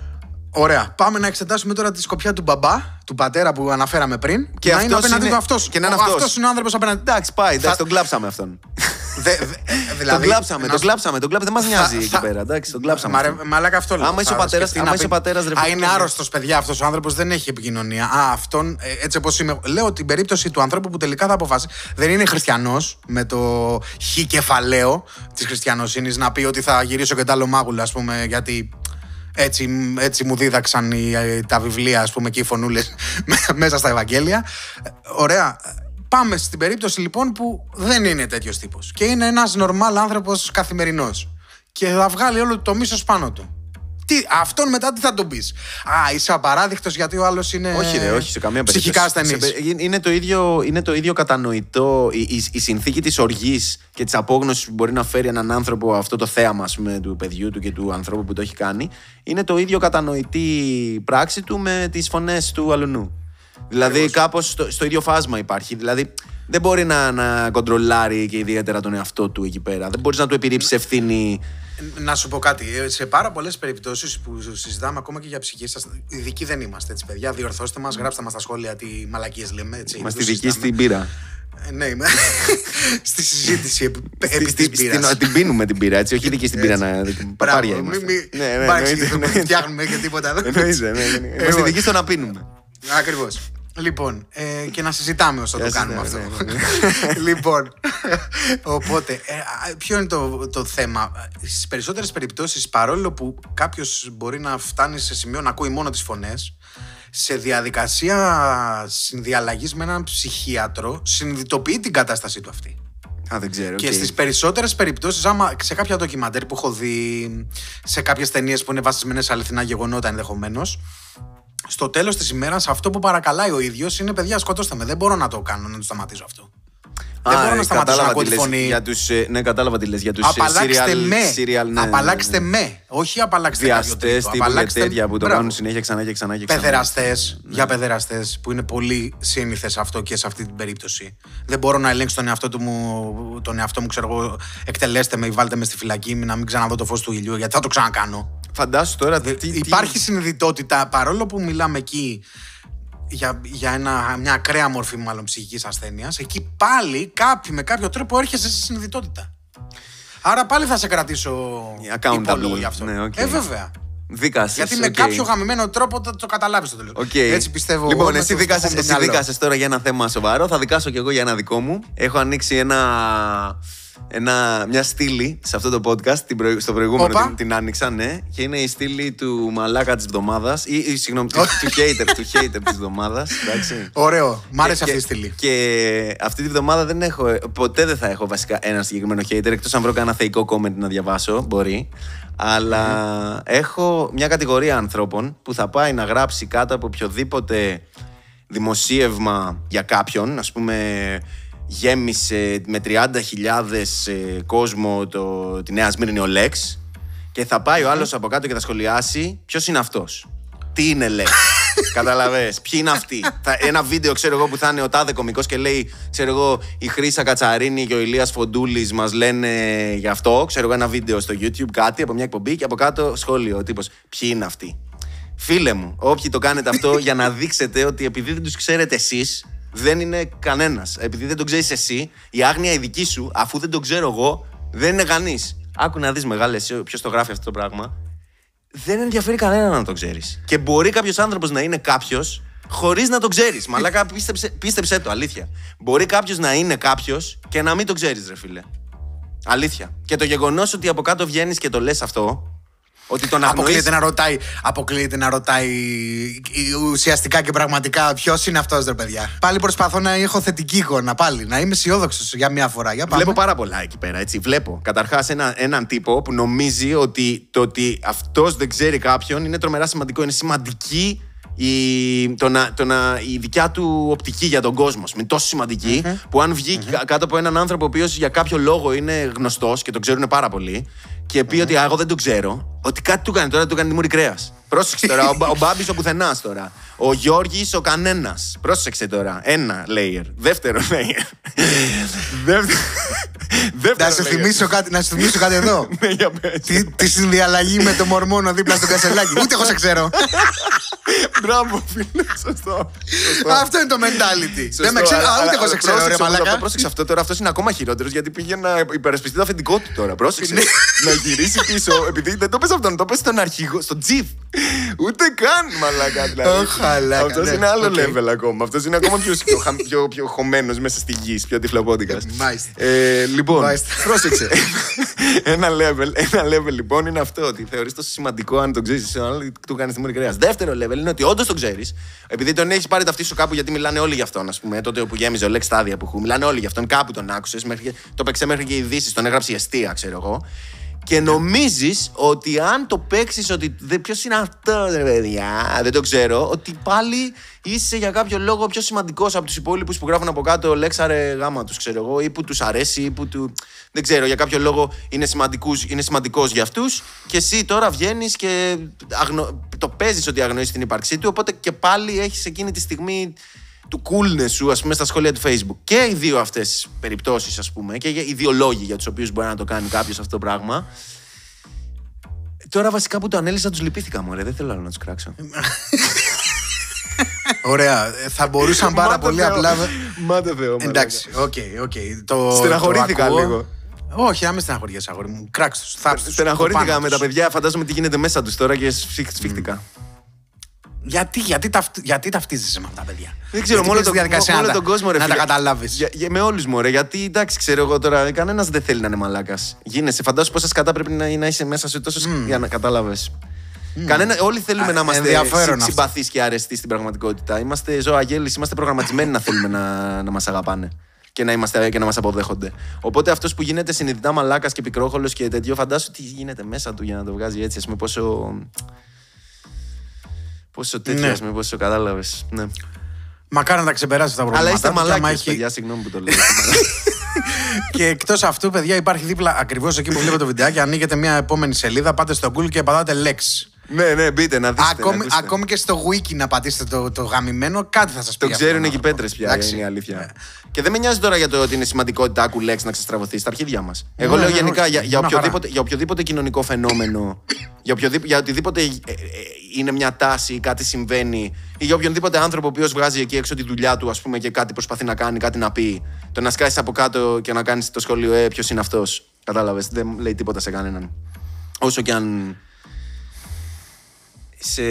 Ωραία. Πάμε να εξετάσουμε τώρα τη σκοπιά του μπαμπά, του πατέρα που αναφέραμε πριν. Και να αυτός είναι απέναντι είναι- του αυτός. και να είναι Ο- αυτός. αυτός είναι ο άνθρωπος απέναντι. Εντάξει, πάει, εντάξει, Θα- τον κλάψαμε αυτόν. Δε, δε, ε, δηλαδή, τον κλάψαμε, να τον σου- κλάψαμε, τον κλάψαμε. Δεν μας νοιάζει εκεί θα- πέρα. Εντάξει, τον κλάψαμε. Μα, ρε, αυτόν. μαλάκα αυτό λέω. Άμα είσαι Θα ο πατέρας- σκεφτεί άμα να είσαι πει, ο πατέρας, ρε, Α, φίλε, είναι ναι. άρρωστος, παιδιά. Αυτός ο άνθρωπος δεν έχει επικοινωνία. Α, αυτόν, ε, έτσι όπως είμαι. Λέω την περίπτωση του ανθρώπου που τελικά θα αποφασίσει. Δεν είναι χριστιανός με το χ κεφαλαίο της χριστιανοσύνης να πει ότι θα γυρίσω και τα άλλο μάγουλα, ας πούμε, γιατί. Έτσι, έτσι μου δίδαξαν οι, ε, τα βιβλία, ας πούμε, και οι φωνούλες [laughs] μέσα στα Ευαγγέλια. Ε, Ωραία. Πάμε στην περίπτωση λοιπόν που δεν είναι τέτοιος τύπος. Και είναι ένας νορμάλ άνθρωπος καθημερινός. Και θα βγάλει όλο το μίσος πάνω του. Τι, αυτόν μετά τι θα τον πεις; Α, είσαι απαράδεκτο γιατί ο άλλος είναι. Όχι, ρε, όχι σε καμία περίπτωση. Ψυχικά ασθενής. Σε πε- Είναι το ίδιο, είναι το ίδιο κατανοητό. Η, η, η συνθήκη της οργής και της απόγνωσης που μπορεί να φέρει έναν άνθρωπο αυτό το θέαμα ας πούμε, του παιδιού του και του ανθρώπου που το έχει κάνει, είναι το ίδιο κατανοητή πράξη του με τις φωνές του αλουνού. Δηλαδή, κάπως στο, στο ίδιο φάσμα υπάρχει. Δηλαδή, δεν μπορεί να, να κοντρολάρει και ιδιαίτερα τον εαυτό του εκεί πέρα. Δεν μπορείς να του επιρρύψεις ευθύνη. Να σου πω κάτι. ε, Σε πάρα πολλές περιπτώσεις που συζητάμε ακόμα και για ψυχή σας, ειδικοί δεν είμαστε έτσι, παιδιά. Διορθώστε μας, γράψτε μας στα σχόλια τι μαλακίες λέμε. Έτσι, Μα το τη δική συζητάμε. στην πύρα. Ε, Ναι, είμαι. [laughs] στη συζήτηση επί, επί Στη- της στη- μπύρας. στην- Την πίνουμε την πύρα, έτσι. Όχι δική στην πύρα να. Μπράβο, Παπάρια μη- είμαστε. μη- Ναι, ναι, μην παρεξηγηθούμε, εννοείται, δεν φτιάχνουμε και τίποτα εδώ. Εννοείται, ναι, ναι, ναι. Είμαστε Λοιπόν. ειδικοί στο να πίνουμε. Ακριβώς. Λοιπόν, ε, και να συζητάμε όσο το Γεια σας, κάνουμε ναι, αυτό. ναι, ναι, [laughs] λοιπόν, οπότε, ε, α, ποιο είναι το, το θέμα; Στις περισσότερες περιπτώσεις, παρόλο που κάποιος μπορεί να φτάνει σε σημείο να ακούει μόνο τις φωνές, σε διαδικασία συνδιαλλαγής με έναν ψυχίατρο, συνειδητοποιεί την κατάστασή του αυτή. Α, δεν ξέρω. Και οκ. στις περισσότερες περιπτώσεις, άμα σε κάποια ντοκιμαντέρ που έχω δει, σε κάποιες ταινίες που είναι βασισμένες σε αληθινά γεγονότα ενδεχομένως, στο τέλος της ημέρας αυτό που παρακαλάει ο ίδιος είναι παιδιά, σκοτώστε με. Δεν μπορώ να το κάνω, να το σταματήσω αυτό. Δεν μπορώ να σταματήσω να ακούω τη λες, φωνή. Για τους, ε, ναι, κατάλαβα τι λες. Για τους ε, Απαλλάξτε serial, με. serial, ναι, Απαλλάξτε ναι, ναι. με. Όχι απαλλάξτε κάποιο Βιαστές, τρίτο. τύπου και Απαλλάξτε- τέτοια που το Μπράβο. κάνουν συνέχεια ξανά και ξανά και ξανά. Παιδεραστές, για παιδεραστές, που είναι πολύ σύνηθες αυτό και σε αυτή την περίπτωση. Δεν μπορώ να ελέγξω τον εαυτό, του μου, τον εαυτό μου, ξέρω εγώ, εκτελέστε με ή βάλτε με στη φυλακή, να μην ξαναδώ το φως του ήλιου, γιατί θα το ξανακάνω. Φαντάσου τώρα τι, τι- Υπάρχει συνειδητότητα, παρόλο που μιλάμε εκεί για, για ένα, μια ακραία μορφή μάλλον ψυχικής ασθένειας, εκεί πάλι κάποιοι με κάποιο τρόπο έρχεσαι σε συνειδητότητα. Άρα πάλι θα σε κρατήσω Accountable. υπόλογο γι' αυτό. Ναι, οκ. Ε, βέβαια. Δίκασες, Γιατί με οκ. κάποιο γαμημένο τρόπο θα το καταλάβεις το τέλος. Οκ. Έτσι πιστεύω. Λοιπόν, εγώ, με εσύ το δίκασες, φτωχό μου εσύ μυαλό. δίκασες τώρα για ένα θέμα σοβαρό. Θα δικάσω κι εγώ για ένα δικό μου. Έχω ανοίξει ένα, ένα, μια στήλη σε αυτό το podcast. Την προηγ- στο προηγούμενο Όπα. την, την άνοιξα, ναι. Και είναι η στήλη του μαλάκα της εβδομάδας. Ή, ή, συγγνώμη, του, του hater, του hater της εβδομάδας. Εντάξει. Ωραίο. Μ' άρεσε Και- αυτή η στήλη. Και αυτή τη βδομάδα δεν έχω, ποτέ δεν θα έχω βασικά ένα συγκεκριμένο hater, εκτός αν βρω κανένα θεϊκό comment να διαβάσω, μπορεί. Αλλά έχω μια κατηγορία ανθρώπων που θα πάει να γράψει κάτω από οποιοδήποτε δημοσίευμα για κάποιον, ας πούμε γέμισε με 30.000 ε, κόσμο το, τη Νέα Σμύρνη ο Λέξ και θα πάει ο άλλος από κάτω και θα σχολιάσει ποιος είναι αυτός. Τι είναι Λέξ. [laughs] Καταλαβέ. Ποιοι είναι αυτοί. Θα, ένα βίντεο, ξέρω εγώ, που θα είναι ο τάδε κωμικό και λέει, ξέρω εγώ, η Χρήσα Κατσαρίνη και ο Ηλίας Φοντούλης μας λένε γι' αυτό. Ξέρω εγώ, ένα βίντεο στο YouTube, κάτι από μια εκπομπή και από κάτω σχόλιο. Ο τύπος, ποιοι είναι αυτοί. Φίλε μου, όποιοι το κάνετε αυτό [laughs] για να δείξετε ότι επειδή δεν τους ξέρετε εσείς, δεν είναι κανένας. Επειδή δεν τον ξέρεις εσύ, η άγνοια η δική σου, αφού δεν τον ξέρω εγώ, δεν είναι κανεί. Άκου να δεις μεγάλε, ποιος το γράφει αυτό το πράγμα δεν ενδιαφέρει κανένα να το ξέρεις. Και μπορεί κάποιος άνθρωπος να είναι κάποιος χωρίς να το ξέρεις. Μαλάκα, πίστεψε, πίστεψε το, αλήθεια. Μπορεί κάποιος να είναι κάποιος και να μην το ξέρεις, ρε φίλε. Αλήθεια. Και το γεγονός ότι από κάτω βγαίνεις και το λες αυτό, ότι τον αγνοείς... Αποκλείεται να ρωτάει, αποκλείεται να ρωτάει ουσιαστικά και πραγματικά ποιος είναι αυτός, ρε παιδιά. Πάλι προσπαθώ να έχω θετική εικόνα, πάλι. Να είμαι αισιόδοξο για μια φορά. Για πάμε. Βλέπω πάρα πολλά εκεί πέρα, έτσι. Βλέπω καταρχάς ένα, έναν τύπο που νομίζει ότι το ότι αυτός δεν ξέρει κάποιον είναι τρομερά σημαντικό. Είναι σημαντική η, το να, το να, η δικιά του οπτική για τον κόσμος. Είναι τόσο σημαντική που αν βγει κα- κάτω από έναν άνθρωπο ο οποίος για κάποιο λόγο είναι γνωστός και τον ξέρουν πάρα πολύ και πει ότι «Α, εγώ δεν τον ξέρω, ότι κάτι του κάνει τώρα, του κάνει τη μούρη κρέας. Πρόσεξε τώρα, ο, Μπα- ο Μπάμπης ο πουθενά τώρα. Ο Γιώργης ο κανένας. Πρόσεξε τώρα. Ένα layer. Δεύτερο layer. Δεύτερο. [laughs] Δεύτερο Να σου, layer. θυμίσω κάτι, να σου θυμίσω κάτι εδώ. [laughs] Ναι, για πες. τη, τη συνδιαλλαγή με το μορμόνο δίπλα στο κασελάκι. Ούτε εγώ σε ξέρω. [laughs] Μπράβο, φίλε. Σωστό. Σωστό. Αυτό είναι το mentality. Σωστό, Δεν με ξέρω, αλλά- α, ούτε αλλά- εγώ σε αλλά ξέρω, ρε πρόσεξε όμως μαλακά. αυτό, Πρόσεξε αυτό τώρα, αυτός είναι ακόμα χειρότερος γιατί πήγε να υπερασπιστεί το αφεντικό του τώρα. Πρόσεξε. Ναι. Να γυρίσει πίσω, επειδή δεν το πες αυτόν, το πες στον αρχηγό, στον chief. Ούτε καν μαλακά δηλαδή. Ω, μαλάκα, Αυτός ναι. είναι άλλο Οκ. level ακόμα. Αυτός είναι ακόμα πιο, πιο, χα- πιο, πιο χωμένος μέσα στη γη, πιο τυφλοπόντικα. Μάλιστα. Ε, λοιπόν, Μάλιστα. πρόσεξε. [laughs] ένα, level, ένα level λοιπόν είναι αυτό ότι θεωρείς τόσο σημαντικό αν τον ξέρεις εσύ τον άλλο του κάνεις τη μούρη κρέας. Δεύτερο level είναι ότι όντως τον ξέρεις, επειδή τον έχεις πάρει ταυτί σου κάπου γιατί μιλάνε όλοι γι' αυτόν, ας πούμε. Τότε που γέμιζε ο Lex Stadia που μιλάνε όλοι γι' αυτόν, κάπου τον άκουσες, το παίξε μέχρι και οι ειδήσεις, τον έγραψε η αιστεία, ξέρω εγώ. Και νομίζεις ότι αν το παίξεις, ότι ποιος είναι αυτό, ρε παιδιά, δεν το ξέρω, ότι πάλι είσαι για κάποιο λόγο πιο σημαντικός από τους υπόλοιπους που γράφουν από κάτω λέξαρε γάμα τους, ξέρω εγώ, ή που τους αρέσει, ή που του. Δεν ξέρω, για κάποιο λόγο είναι, σημαντικούς, είναι σημαντικός για αυτούς. Και εσύ τώρα βγαίνεις και αγνο... το παίζεις ότι αγνοείς την ύπαρξή του. Οπότε και πάλι έχεις εκείνη τη στιγμή του coolness σου, ας πούμε, στα σχόλια του Facebook. Και οι δύο αυτές περιπτώσεις, ας πούμε, και οι δύο λόγοι για τους οποίους μπορεί να το κάνει κάποιος αυτό το πράγμα. Τώρα βασικά που το ανέλυσα, τους λυπήθηκα μου, Δεν θέλω άλλο να τους κράξω. [laughs] Ωραία. Ε, Θα μπορούσαν πάρα Μάτε πολύ Θεό. απλά. Μάτε Θεό, μαλάκα. Εντάξει, οκ, οκ. Το- Στεναχωρήθηκα το ακούω. λίγο. Όχι, να μην στεναχωριέσαι, αγόρι μου. Κράξ τους. Θάψτε τους, Στεναχωρήθηκα πάνω με τα τους. παιδιά, φαντάζομαι τι γίνεται μέσα τους τώρα και σφίχ- σφίχτηκα. Γιατί, γιατί, ταυτ, γιατί ταυτίζεσαι με αυτά τα παιδιά; Δεν ξέρω, γιατί μόνο παίρνεις τον, τη διαδικασία μόνο να τα- τον κόσμο ρε Να τα φίλε. καταλάβεις. Για, για- με όλους μου, ρε. Γιατί εντάξει, ξέρω εγώ τώρα, κανένας δεν θέλει να είναι μαλάκας. Γίνεσαι, φαντάσου πόσα σκατά πρέπει να, να είσαι μέσα σου τόσο σ- για να κατάλαβε. Κανένα, όλοι θέλουμε Α, να είμαστε ενδιαφέρον αυτό. συμπαθείς και αρεστοί στην πραγματικότητα. Είμαστε ζώα αγέλη, είμαστε προγραμματισμένοι να θέλουμε να, να μας αγαπάνε και να, είμαστε, και να μας αποδέχονται. Οπότε αυτός που γίνεται συνειδητά μαλάκας και πικρόχολος και τέτοιο, φαντάσου τι γίνεται μέσα του για να το βγάζει έτσι, ας πούμε, πόσο. Πόσο τέτοιο, Ναι. ας πούμε, πόσο κατάλαβες. Ναι. Μακάρι να τα ξεπεράσει τα προβλήματα. Αλλά είστε του και άμα μαλάκες, έχει- παιδιά, συγγνώμη που το λέω. είστε [laughs] μαλάκες. και εκτός αυτού, παιδιά, υπάρχει δίπλα ακριβώς εκεί που βλέπετε το βιντεάκι. Ανοίγετε μια επόμενη σελίδα, πάτε στο Google και πατάτε λέξη. Ναι, ναι, μπείτε να δείτε. Ακόμη, να ακούσετε. ακόμη και στο wiki να πατήσετε το, το γαμημένο, κάτι θα σας πει. Το αυτό ξέρουν τον εκεί άνθρωπο. πέτρες πια, Εντάξει. είναι η αλήθεια. Ναι. Και δεν με νοιάζει τώρα για το ότι είναι σημαντικότητα άκου λέξη να ξεστραβωθεί στα αρχίδια μας. Εγώ Ναι, λέω ναι, γενικά όχι, για, για, μια χαρά. οποιοδήποτε, για οποιοδήποτε κοινωνικό φαινόμενο, για, οποιοδήποτε, για οτιδήποτε ε, ε, είναι μια τάση ή κάτι συμβαίνει, ή για οποιονδήποτε άνθρωπο ο οποίος βγάζει εκεί έξω τη δουλειά του, ας πούμε, και κάτι προσπαθεί να κάνει, κάτι να πει. Το να σκάσεις από κάτω και να κάνεις το σχόλιο, Ε, ποιος είναι αυτός. Κατάλαβες. Δεν λέει τίποτα σε κανέναν. Όσο κι αν. Σε,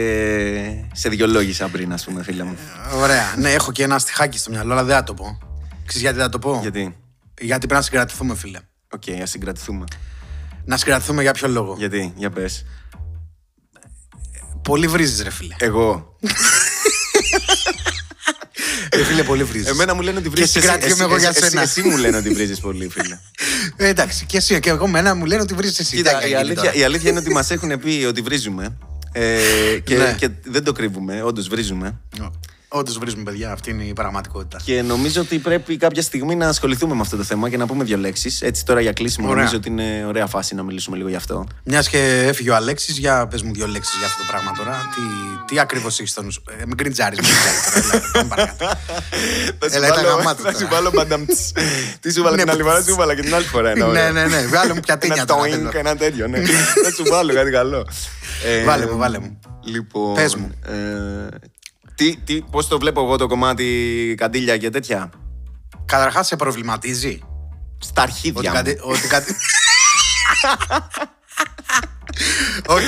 σε δικαιολόγησα πριν, ας πούμε, φίλε μου. Ωραία. Ναι, έχω και ένα στιχάκι στο μυαλό, αλλά δεν θα το πω. Ξέρεις γιατί θα το πω; Γιατί; Γιατί πρέπει να συγκρατηθούμε, φίλε. Οκ, ας συγκρατηθούμε. Να συγκρατηθούμε για ποιο λόγο; Γιατί, για πες. Πολύ βρίζεις, ρε φίλε. Εγώ. Ρε φίλε, πολύ βρίζεις. Εμένα μου λένε ότι βρίζεις Και εσύ. συγκρατιέμαι Εσύ- εγώ για εσύ- σένα. Εσύ, εσύ μου λένε ότι βρίζεις πολύ, φίλε. Ε, εντάξει, και εσύ και εγώ μένα μου λένε ότι βρίζεις εσύ. Τι Κοίτα, θα η γίνει αλήθεια, τώρα. η αλήθεια είναι ότι μας έχουν πει ότι βρίζουμε. Ε, και, Ναι. και δεν το κρύβουμε, όντως βρίζουμε. Όντως βρίζουμε, παιδιά, αυτή είναι η πραγματικότητα. Και νομίζω ότι πρέπει κάποια στιγμή να ασχοληθούμε με αυτό το θέμα και να πούμε δύο λέξεις. Έτσι τώρα για κλείσιμο Ωραία. νομίζω ότι είναι ωραία φάση να μιλήσουμε λίγο γι' αυτό. Μιας και έφυγε ο Αλέξης, για πες μου δύο λέξεις για αυτό το πράγμα τώρα. Τι, τι ακριβώς έχεις στο νου σου; Ε, μην γκριτζάρει, μην γκριτζάρεις τώρα. Έλα, πάμε παρακάτω. Θα Έλα, ήταν γαμάτο θα τώρα. σου βάλω μπανταμ. τς. Τι σου βάλω Ναι, την άλλη φορά, σου βάλα και την άλλη φορά. ένα Ναι, ωραίο. ναι, ναι. Βγάλε μου πιατίνια Ένα τώρα. toink, θέλω. ένα τέτοιο, ναι. Θα σου βάλω κάτι καλό. Ε, Βάλε μου, βάλε μου. Λοιπόν. Πες μου. ε, τι, τι, πώς το βλέπω εγώ το κομμάτι καντήλια και τέτοια; Καταρχάς, σε προβληματίζει. Στα Ότι αρχίδια μου. κάτι. Ότι κάτι... [laughs] Οκ.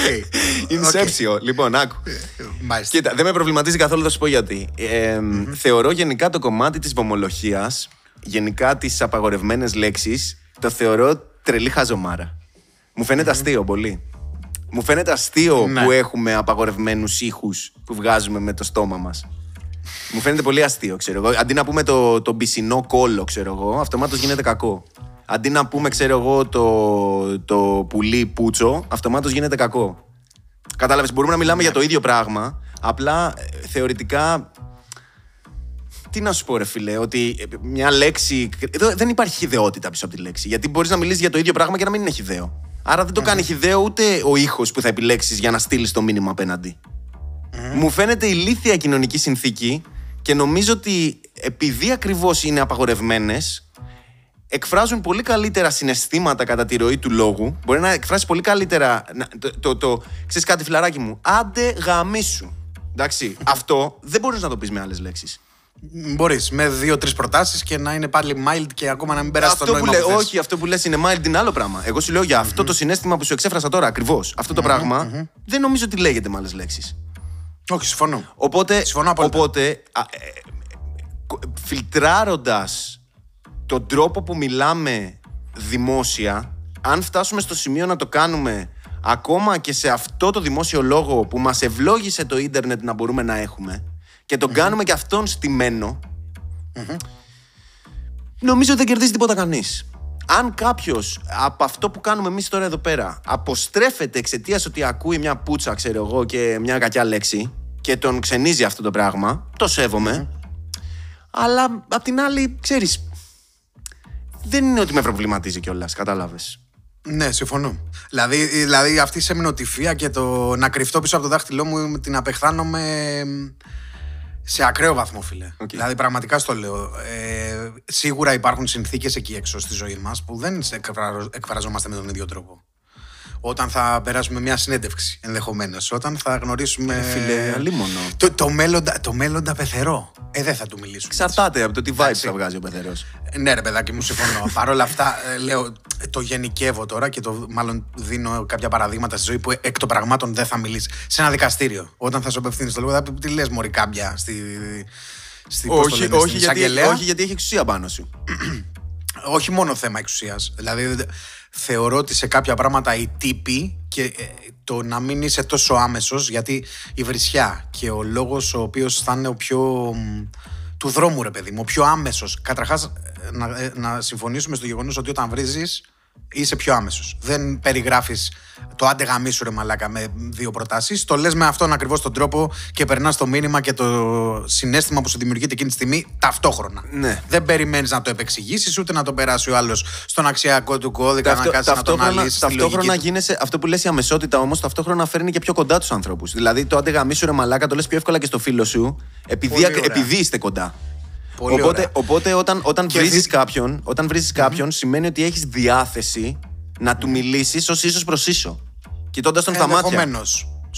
Inception. Λοιπόν, άκου. Μάλιστα. Κοίτα, δεν με προβληματίζει καθόλου, θα σου πω γιατί. Ε, Θεωρώ γενικά το κομμάτι της βομολογίας, γενικά τις απαγορευμένες λέξεις, το θεωρώ τρελή χαζομάρα. Μου φαίνεται αστείο πολύ. Μου φαίνεται αστείο Ναι. που έχουμε απαγορευμένους ήχους που βγάζουμε με το στόμα μας. Μου φαίνεται πολύ αστείο, ξέρω εγώ. Αντί να πούμε το, το μπισινό κόλλο, ξέρω εγώ, αυτομάτως γίνεται κακό. Αντί να πούμε, ξέρω εγώ, το, το πουλί πούτσο, αυτομάτως γίνεται κακό. Κατάλαβες, μπορούμε να μιλάμε για το ίδιο πράγμα. Απλά ε, θεωρητικά. Τι να σου πω, ρε φιλέ, ότι ε, μια λέξη. Εδώ δεν υπάρχει χιδεότητα πίσω από τη λέξη. Γιατί μπορείς να μιλήσεις για το ίδιο πράγμα και να μην είναι χιδαίο. Άρα δεν το κάνει χιδαίο ούτε ο ήχος που θα επιλέξεις για να στείλεις το μήνυμα απέναντι. Μου φαίνεται ηλίθια κοινωνική συνθήκη και νομίζω ότι επειδή ακριβώς είναι απαγορευμένες, εκφράζουν πολύ καλύτερα συναισθήματα κατά τη ροή του λόγου. Μπορεί να εκφράσει πολύ καλύτερα. να- Το, το, το, ξέρεις κάτι, φιλαράκι μου. Άντε γαμίσου. Εντάξει, [laughs] αυτό δεν μπορείς να το πεις με άλλες λέξεις. Μπορείς με δύο-τρεις προτάσεις και να είναι πάλι mild και ακόμα να μην περάσει το Αυτό που νόημα. λέ, που θες. όχι, αυτό που λες είναι mild είναι άλλο πράγμα. Εγώ σου λέω για αυτό το συνέστημα που σου εξέφρασα τώρα ακριβώς. Αυτό το πραγμα δεν νομίζω ότι λέγεται με άλλες λέξεις. Όχι, συμφωνώ. Οπότε, Συμφωνώ απόλυτα. οπότε α, ε, κο- φιλτράροντας τον τρόπο που μιλάμε δημόσια, αν φτάσουμε στο σημείο να το κάνουμε ακόμα και σε αυτό το δημόσιο λόγο που μας ευλόγησε το ίντερνετ να μπορούμε να έχουμε και τον κάνουμε και αυτόν στημένο, νομίζω ότι δεν κερδίζει τίποτα κανείς. Αν κάποιος από αυτό που κάνουμε εμείς τώρα εδώ πέρα αποστρέφεται εξαιτίας ότι ακούει μια πουτσα, ξέρω εγώ, και μια κακιά λέξη και τον ξενίζει αυτό το πράγμα, το σέβομαι. Αλλά απ' την άλλη, ξέρεις, δεν είναι ότι με προβληματίζει κιόλας, κατάλαβες. Ναι, συμφωνώ. Δηλαδή, δηλαδή αυτή η σεμνοτυφία και το να κρυφτώ πίσω από το δάχτυλό μου την απεχθάνομαι σε ακραίο βαθμό, φίλε. Οκ. Δηλαδή, πραγματικά στο λέω. Ε, σίγουρα υπάρχουν συνθήκες εκεί έξω στη ζωή μας που δεν σε εκφρα- εκφραζόμαστε με τον ίδιο τρόπο. Όταν θα περάσουμε μια συνέντευξη, ενδεχομένως. Όταν θα γνωρίσουμε. Ε, φίλε, αλίμονο. Το, το, μέλλοντα, το μέλλοντα πεθερό. Ε, δεν θα του μιλήσουμε. Εξαρτάται από το τι vibes θα βγάζει ο πεθερός. Ναι, ρε παιδάκι μου, συμφωνώ. [laughs] Παρ' όλα αυτά, ε, λέω, το γενικεύω τώρα και το μάλλον δίνω κάποια παραδείγματα στη ζωή που εκ των πραγμάτων δεν θα μιλήσει. Σε ένα δικαστήριο, όταν θα σου απευθύνεις το λόγο, θα πει τι λες, Μωρή κάμπια στη. στη πώς το Όχι, λένε, όχι, στην γιατί, εισαγγελέα; όχι, γιατί έχει εξουσία πάνω σου. [clears throat] όχι μόνο θέμα εξουσίας. Δηλαδή, δε- θεωρώ ότι σε κάποια πράγματα οι τύποι και ε, το να μην είσαι τόσο άμεσος, γιατί η βρισιά και ο λόγος ο οποίος θα είναι ο πιο. μ, του δρόμου, ρε παιδί μου, ο πιο άμεσος. Καταρχάς, να, ε, να συμφωνήσουμε στο γεγονός ότι όταν βρίζεις, είσαι πιο άμεσος. Δεν περιγράφεις το άντε γαμίσου ρε μαλάκα με δύο προτάσεις. Το λες με αυτόν ακριβώς τον τρόπο και περνάς το μήνυμα και το συνέστημα που σου δημιουργείται εκείνη τη στιγμή ταυτόχρονα. Ναι. Δεν περιμένεις να το επεξηγήσεις ούτε να το περάσει ο άλλος στον αξιακό του κώδικα Ταυτό- να κάτσει να τον ταυτόχρονα, αναλύσει. στη ταυτόχρονα λογική του. γίνεσαι, αυτό που λες η αμεσότητα όμως, ταυτόχρονα φέρνει και πιο κοντά τους ανθρώπους. Δηλαδή το άντε γαμίσου ρε μαλάκα το λες πιο εύκολα και στο φίλο σου, επειδή, Πολύ ακ- ωραία. επειδή είστε κοντά. Πολύ οπότε, ωραία. οπότε όταν, όταν Και βρίζεις δι- κάποιον, όταν βρίζεις κάποιον, σημαίνει ότι έχεις διάθεση να του μιλήσεις ως ίσο προς ίσο. Κοιτώντας τον στα μάτια.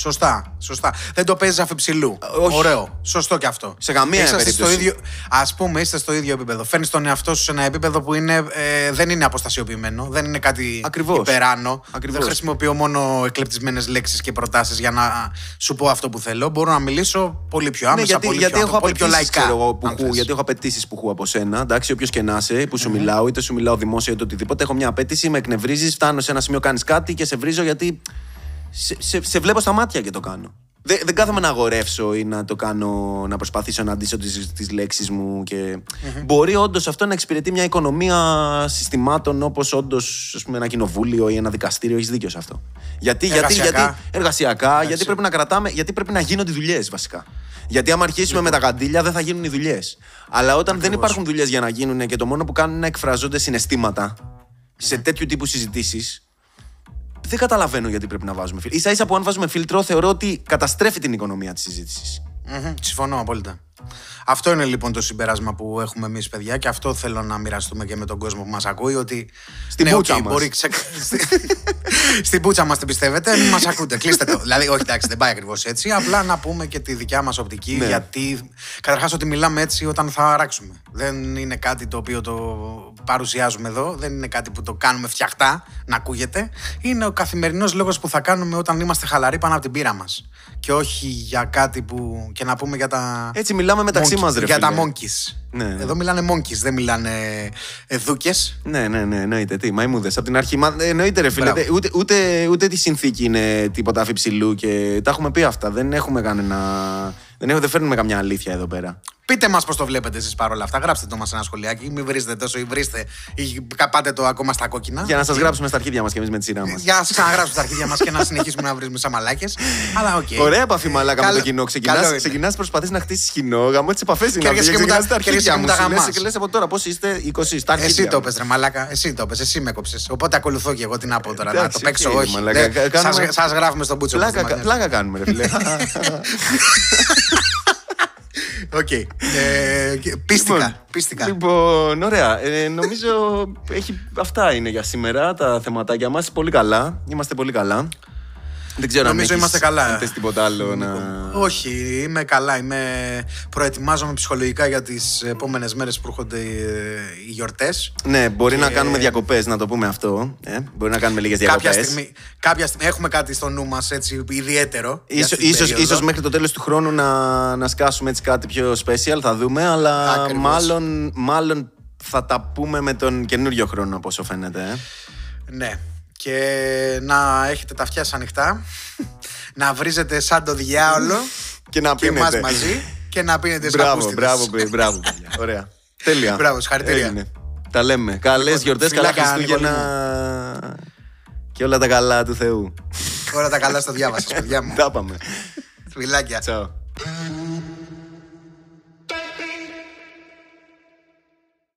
Ενδεχομένως. Σωστά, σωστά. Δεν το παίζεις αφιψηλού. όχι. Ωραίο. Σωστό κι αυτό. Σε καμία Είσαστε περίπτωση. Στο ίδιο, ας πούμε, είστε στο ίδιο επίπεδο. Φέρνεις τον εαυτό σου σε ένα επίπεδο που είναι, ε, δεν είναι αποστασιοποιημένο, δεν είναι κάτι Ακριβώς. υπεράνω. Ακριβώς. Δεν χρησιμοποιώ μόνο εκλεπτισμένες λέξεις και προτάσεις για να σου πω αυτό που θέλω. Μπορώ να μιλήσω πολύ πιο άμεσα, Ναι, γιατί, πολύ, γιατί πιο, έχω πολύ πιο απαιτήσεις, λαϊκά. ξέρω εγώ, που αν χου, θες. γιατί έχω απαιτήσεις που έχω από σένα. Εντάξει, όποιος και να είσαι, που σου μιλάω, είτε σου μιλάω δημόσια είτε οτιδήποτε. Έχω μια απέτηση, με εκνευρίζεις, φτάνω σε ένα σημείο, κάνεις κάτι και σε βρίζω γιατί σε, σε, σε βλέπω στα μάτια και το κάνω. Δεν, δεν κάθομαι να αγορεύσω ή να το κάνω, να προσπαθήσω να αντίσω τις, τις λέξεις μου και μπορεί όντως αυτό να εξυπηρετεί μια οικονομία συστημάτων όπως όντως ένα κοινοβούλιο ή ένα δικαστήριο. Έχεις δίκιο σε αυτό. Γιατί, γιατί, Εργασιακά. γιατί, εργασιακά, γιατί πρέπει να κρατάμε, γιατί πρέπει να γίνονται δουλειές βασικά. Γιατί άμα αρχίσουμε με τα καντήλια δεν θα γίνουν οι δουλειές. Αλλά όταν δεν υπάρχουν δουλειές για να γίνουν και το μόνο που κάνουν είναι να εκφραζόνται συναισθήματα σε τέτοιου τύπου συζητήσεις, δεν καταλαβαίνω γιατί πρέπει να βάζουμε φίλτρο. σα ίσα που αν βάζουμε φίλτρο, θεωρώ ότι καταστρέφει την οικονομία της συζήτησης. Μμμ, συμφωνώ απόλυτα. Αυτό είναι λοιπόν το συμπέρασμα που έχουμε εμείς, παιδιά, και αυτό θέλω να μοιραστούμε και με τον κόσμο που μας ακούει. Ότι Στην ναι, πούτσα οκ, μας. Μπορεί ξε... [laughs] Στην πούτσα μας την πιστεύετε, μην μας ακούτε. Κλείστε το. δηλαδή, όχι, εντάξει, δεν πάει ακριβώς έτσι. Απλά να πούμε και τη δικιά μας οπτική. Ναι. Γιατί καταρχάς ότι μιλάμε έτσι όταν θα αράξουμε. Δεν είναι κάτι το οποίο το παρουσιάζουμε εδώ. Δεν είναι κάτι που το κάνουμε φτιαχτά να ακούγεται. Είναι ο καθημερινός λόγος που θα κάνουμε όταν είμαστε χαλαροί πάνω από την μπύρα μας. Και όχι για κάτι που. και να πούμε για τα. Έτσι μιλάμε μεταξύ Monkeys, μας, ρε Για φίλε. τα monkeys. Ναι. Εδώ μιλάνε monkeys, δεν μιλάνε ε, δούκε. Ναι, ναι, ναι, εννοείται. Τι, μαϊμούδες. Από την αρχή. Μα, ε, εννοείται, ρε φίλε. Μπράβο. δε- Ούτε, ούτε, ούτε τη συνθήκη είναι τίποτα αφ' υψηλού και τα έχουμε πει αυτά. Δεν έχουμε κανένα. Δεν, έχουμε, δεν φέρνουμε καμιά αλήθεια εδώ πέρα. Πείτε μας πώς το βλέπετε εσείς παρόλα αυτά. Γράψτε το μας ένα σχολιάκι. Μην βρίζετε τόσο ή βρίστε ή πάτε το ακόμα στα κόκκινα. Για να σας γράψουμε στα αρχίδια μας και εμείς με τη σειρά μας. Για να σας ξαναγράψουμε τα αρχίδια μας και να συνεχίσουμε να βρίζουμε σαν μαλάκες. Αλλά οκ. Ωραία επαφή μαλάκα με Καλό- το κοινό. καλό είναι. Ξεκινάς, ξεκινάς, προσπαθείς να χτίσεις κοινό. Γαμώ τι επαφές είναι. Και έρχεσαι αυτές, και μου τα- ξεκινάς τα και έρχεσαι αρχίδια και μου μου. τα σου λες γαμάς. Και λες από τώρα πώς είστε 20 στα αρχίδια. Εσύ το μου. πες ρε μαλάκα, εσύ το πες, εσύ με κόψες. Οπότε ακολουθώ και εγώ τι να πω τώρα, να Εντάξει, το παίξω οκ, όχι. μαλάκα. Δεν- Κα- κάνουμε- σας- Σας γράφουμε στον μπούτσο. Πλάκα, όπως θυμάμαι. πλάκα κάνουμε, ρε φίλε. [laughs] Οκ. Ε, και- Πείστηκα, Λοιπόν, πείστηκα. Λοιπόν, ωραία. Ε, νομίζω έχει, αυτά είναι για σήμερα τα θεματάκια μας. Πολύ καλά. Είμαστε πολύ καλά. Δεν ξέρω Νομίζω αν έχεις- είμαστε καλά. αν θες τίποτα άλλο να. Όχι, είμαι καλά. Είμαι... Προετοιμάζομαι ψυχολογικά για τις επόμενες μέρες που έρχονται ε, οι γιορτές. Ναι, μπορεί να Και- κάνουμε διακοπές, να το πούμε αυτό. Ε, μπορεί να κάνουμε λίγες Κάποια διακοπές. στιγμή, κάποια στιγμή έχουμε κάτι στο νου μας έτσι ιδιαίτερο. για Ίσως, αυτή την ίσως, περίοδο. ίσως μέχρι το τέλος του χρόνου να, να σκάσουμε έτσι κάτι πιο special, θα δούμε, αλλά Ακριβώς. μάλλον, μάλλον θα τα πούμε με τον καινούριο χρόνο, από όσο φαίνεται. ε. Ναι. Και να έχετε τα αυτιά σας ανοιχτά, να βρίζετε σαν το διάολο Και να και εμάς πίνετε. μαζί και να πίνετε Μπράβο, σκαπούστιδες. μπράβο, παιδί, μπράβο. παιδιά. [laughs] Ωραία. Τέλεια. Μπράβο, συγχαρητήρια. Έγινε. Τα λέμε. Καλές Λοιπόν, γιορτές, καλά φιλάκια, Χριστούγεννα. Και όλα τα καλά του Θεού. Όλα τα καλά στο διάβασα, παιδιά μου. Τα πάμε. Φιλάκια. Τσαου.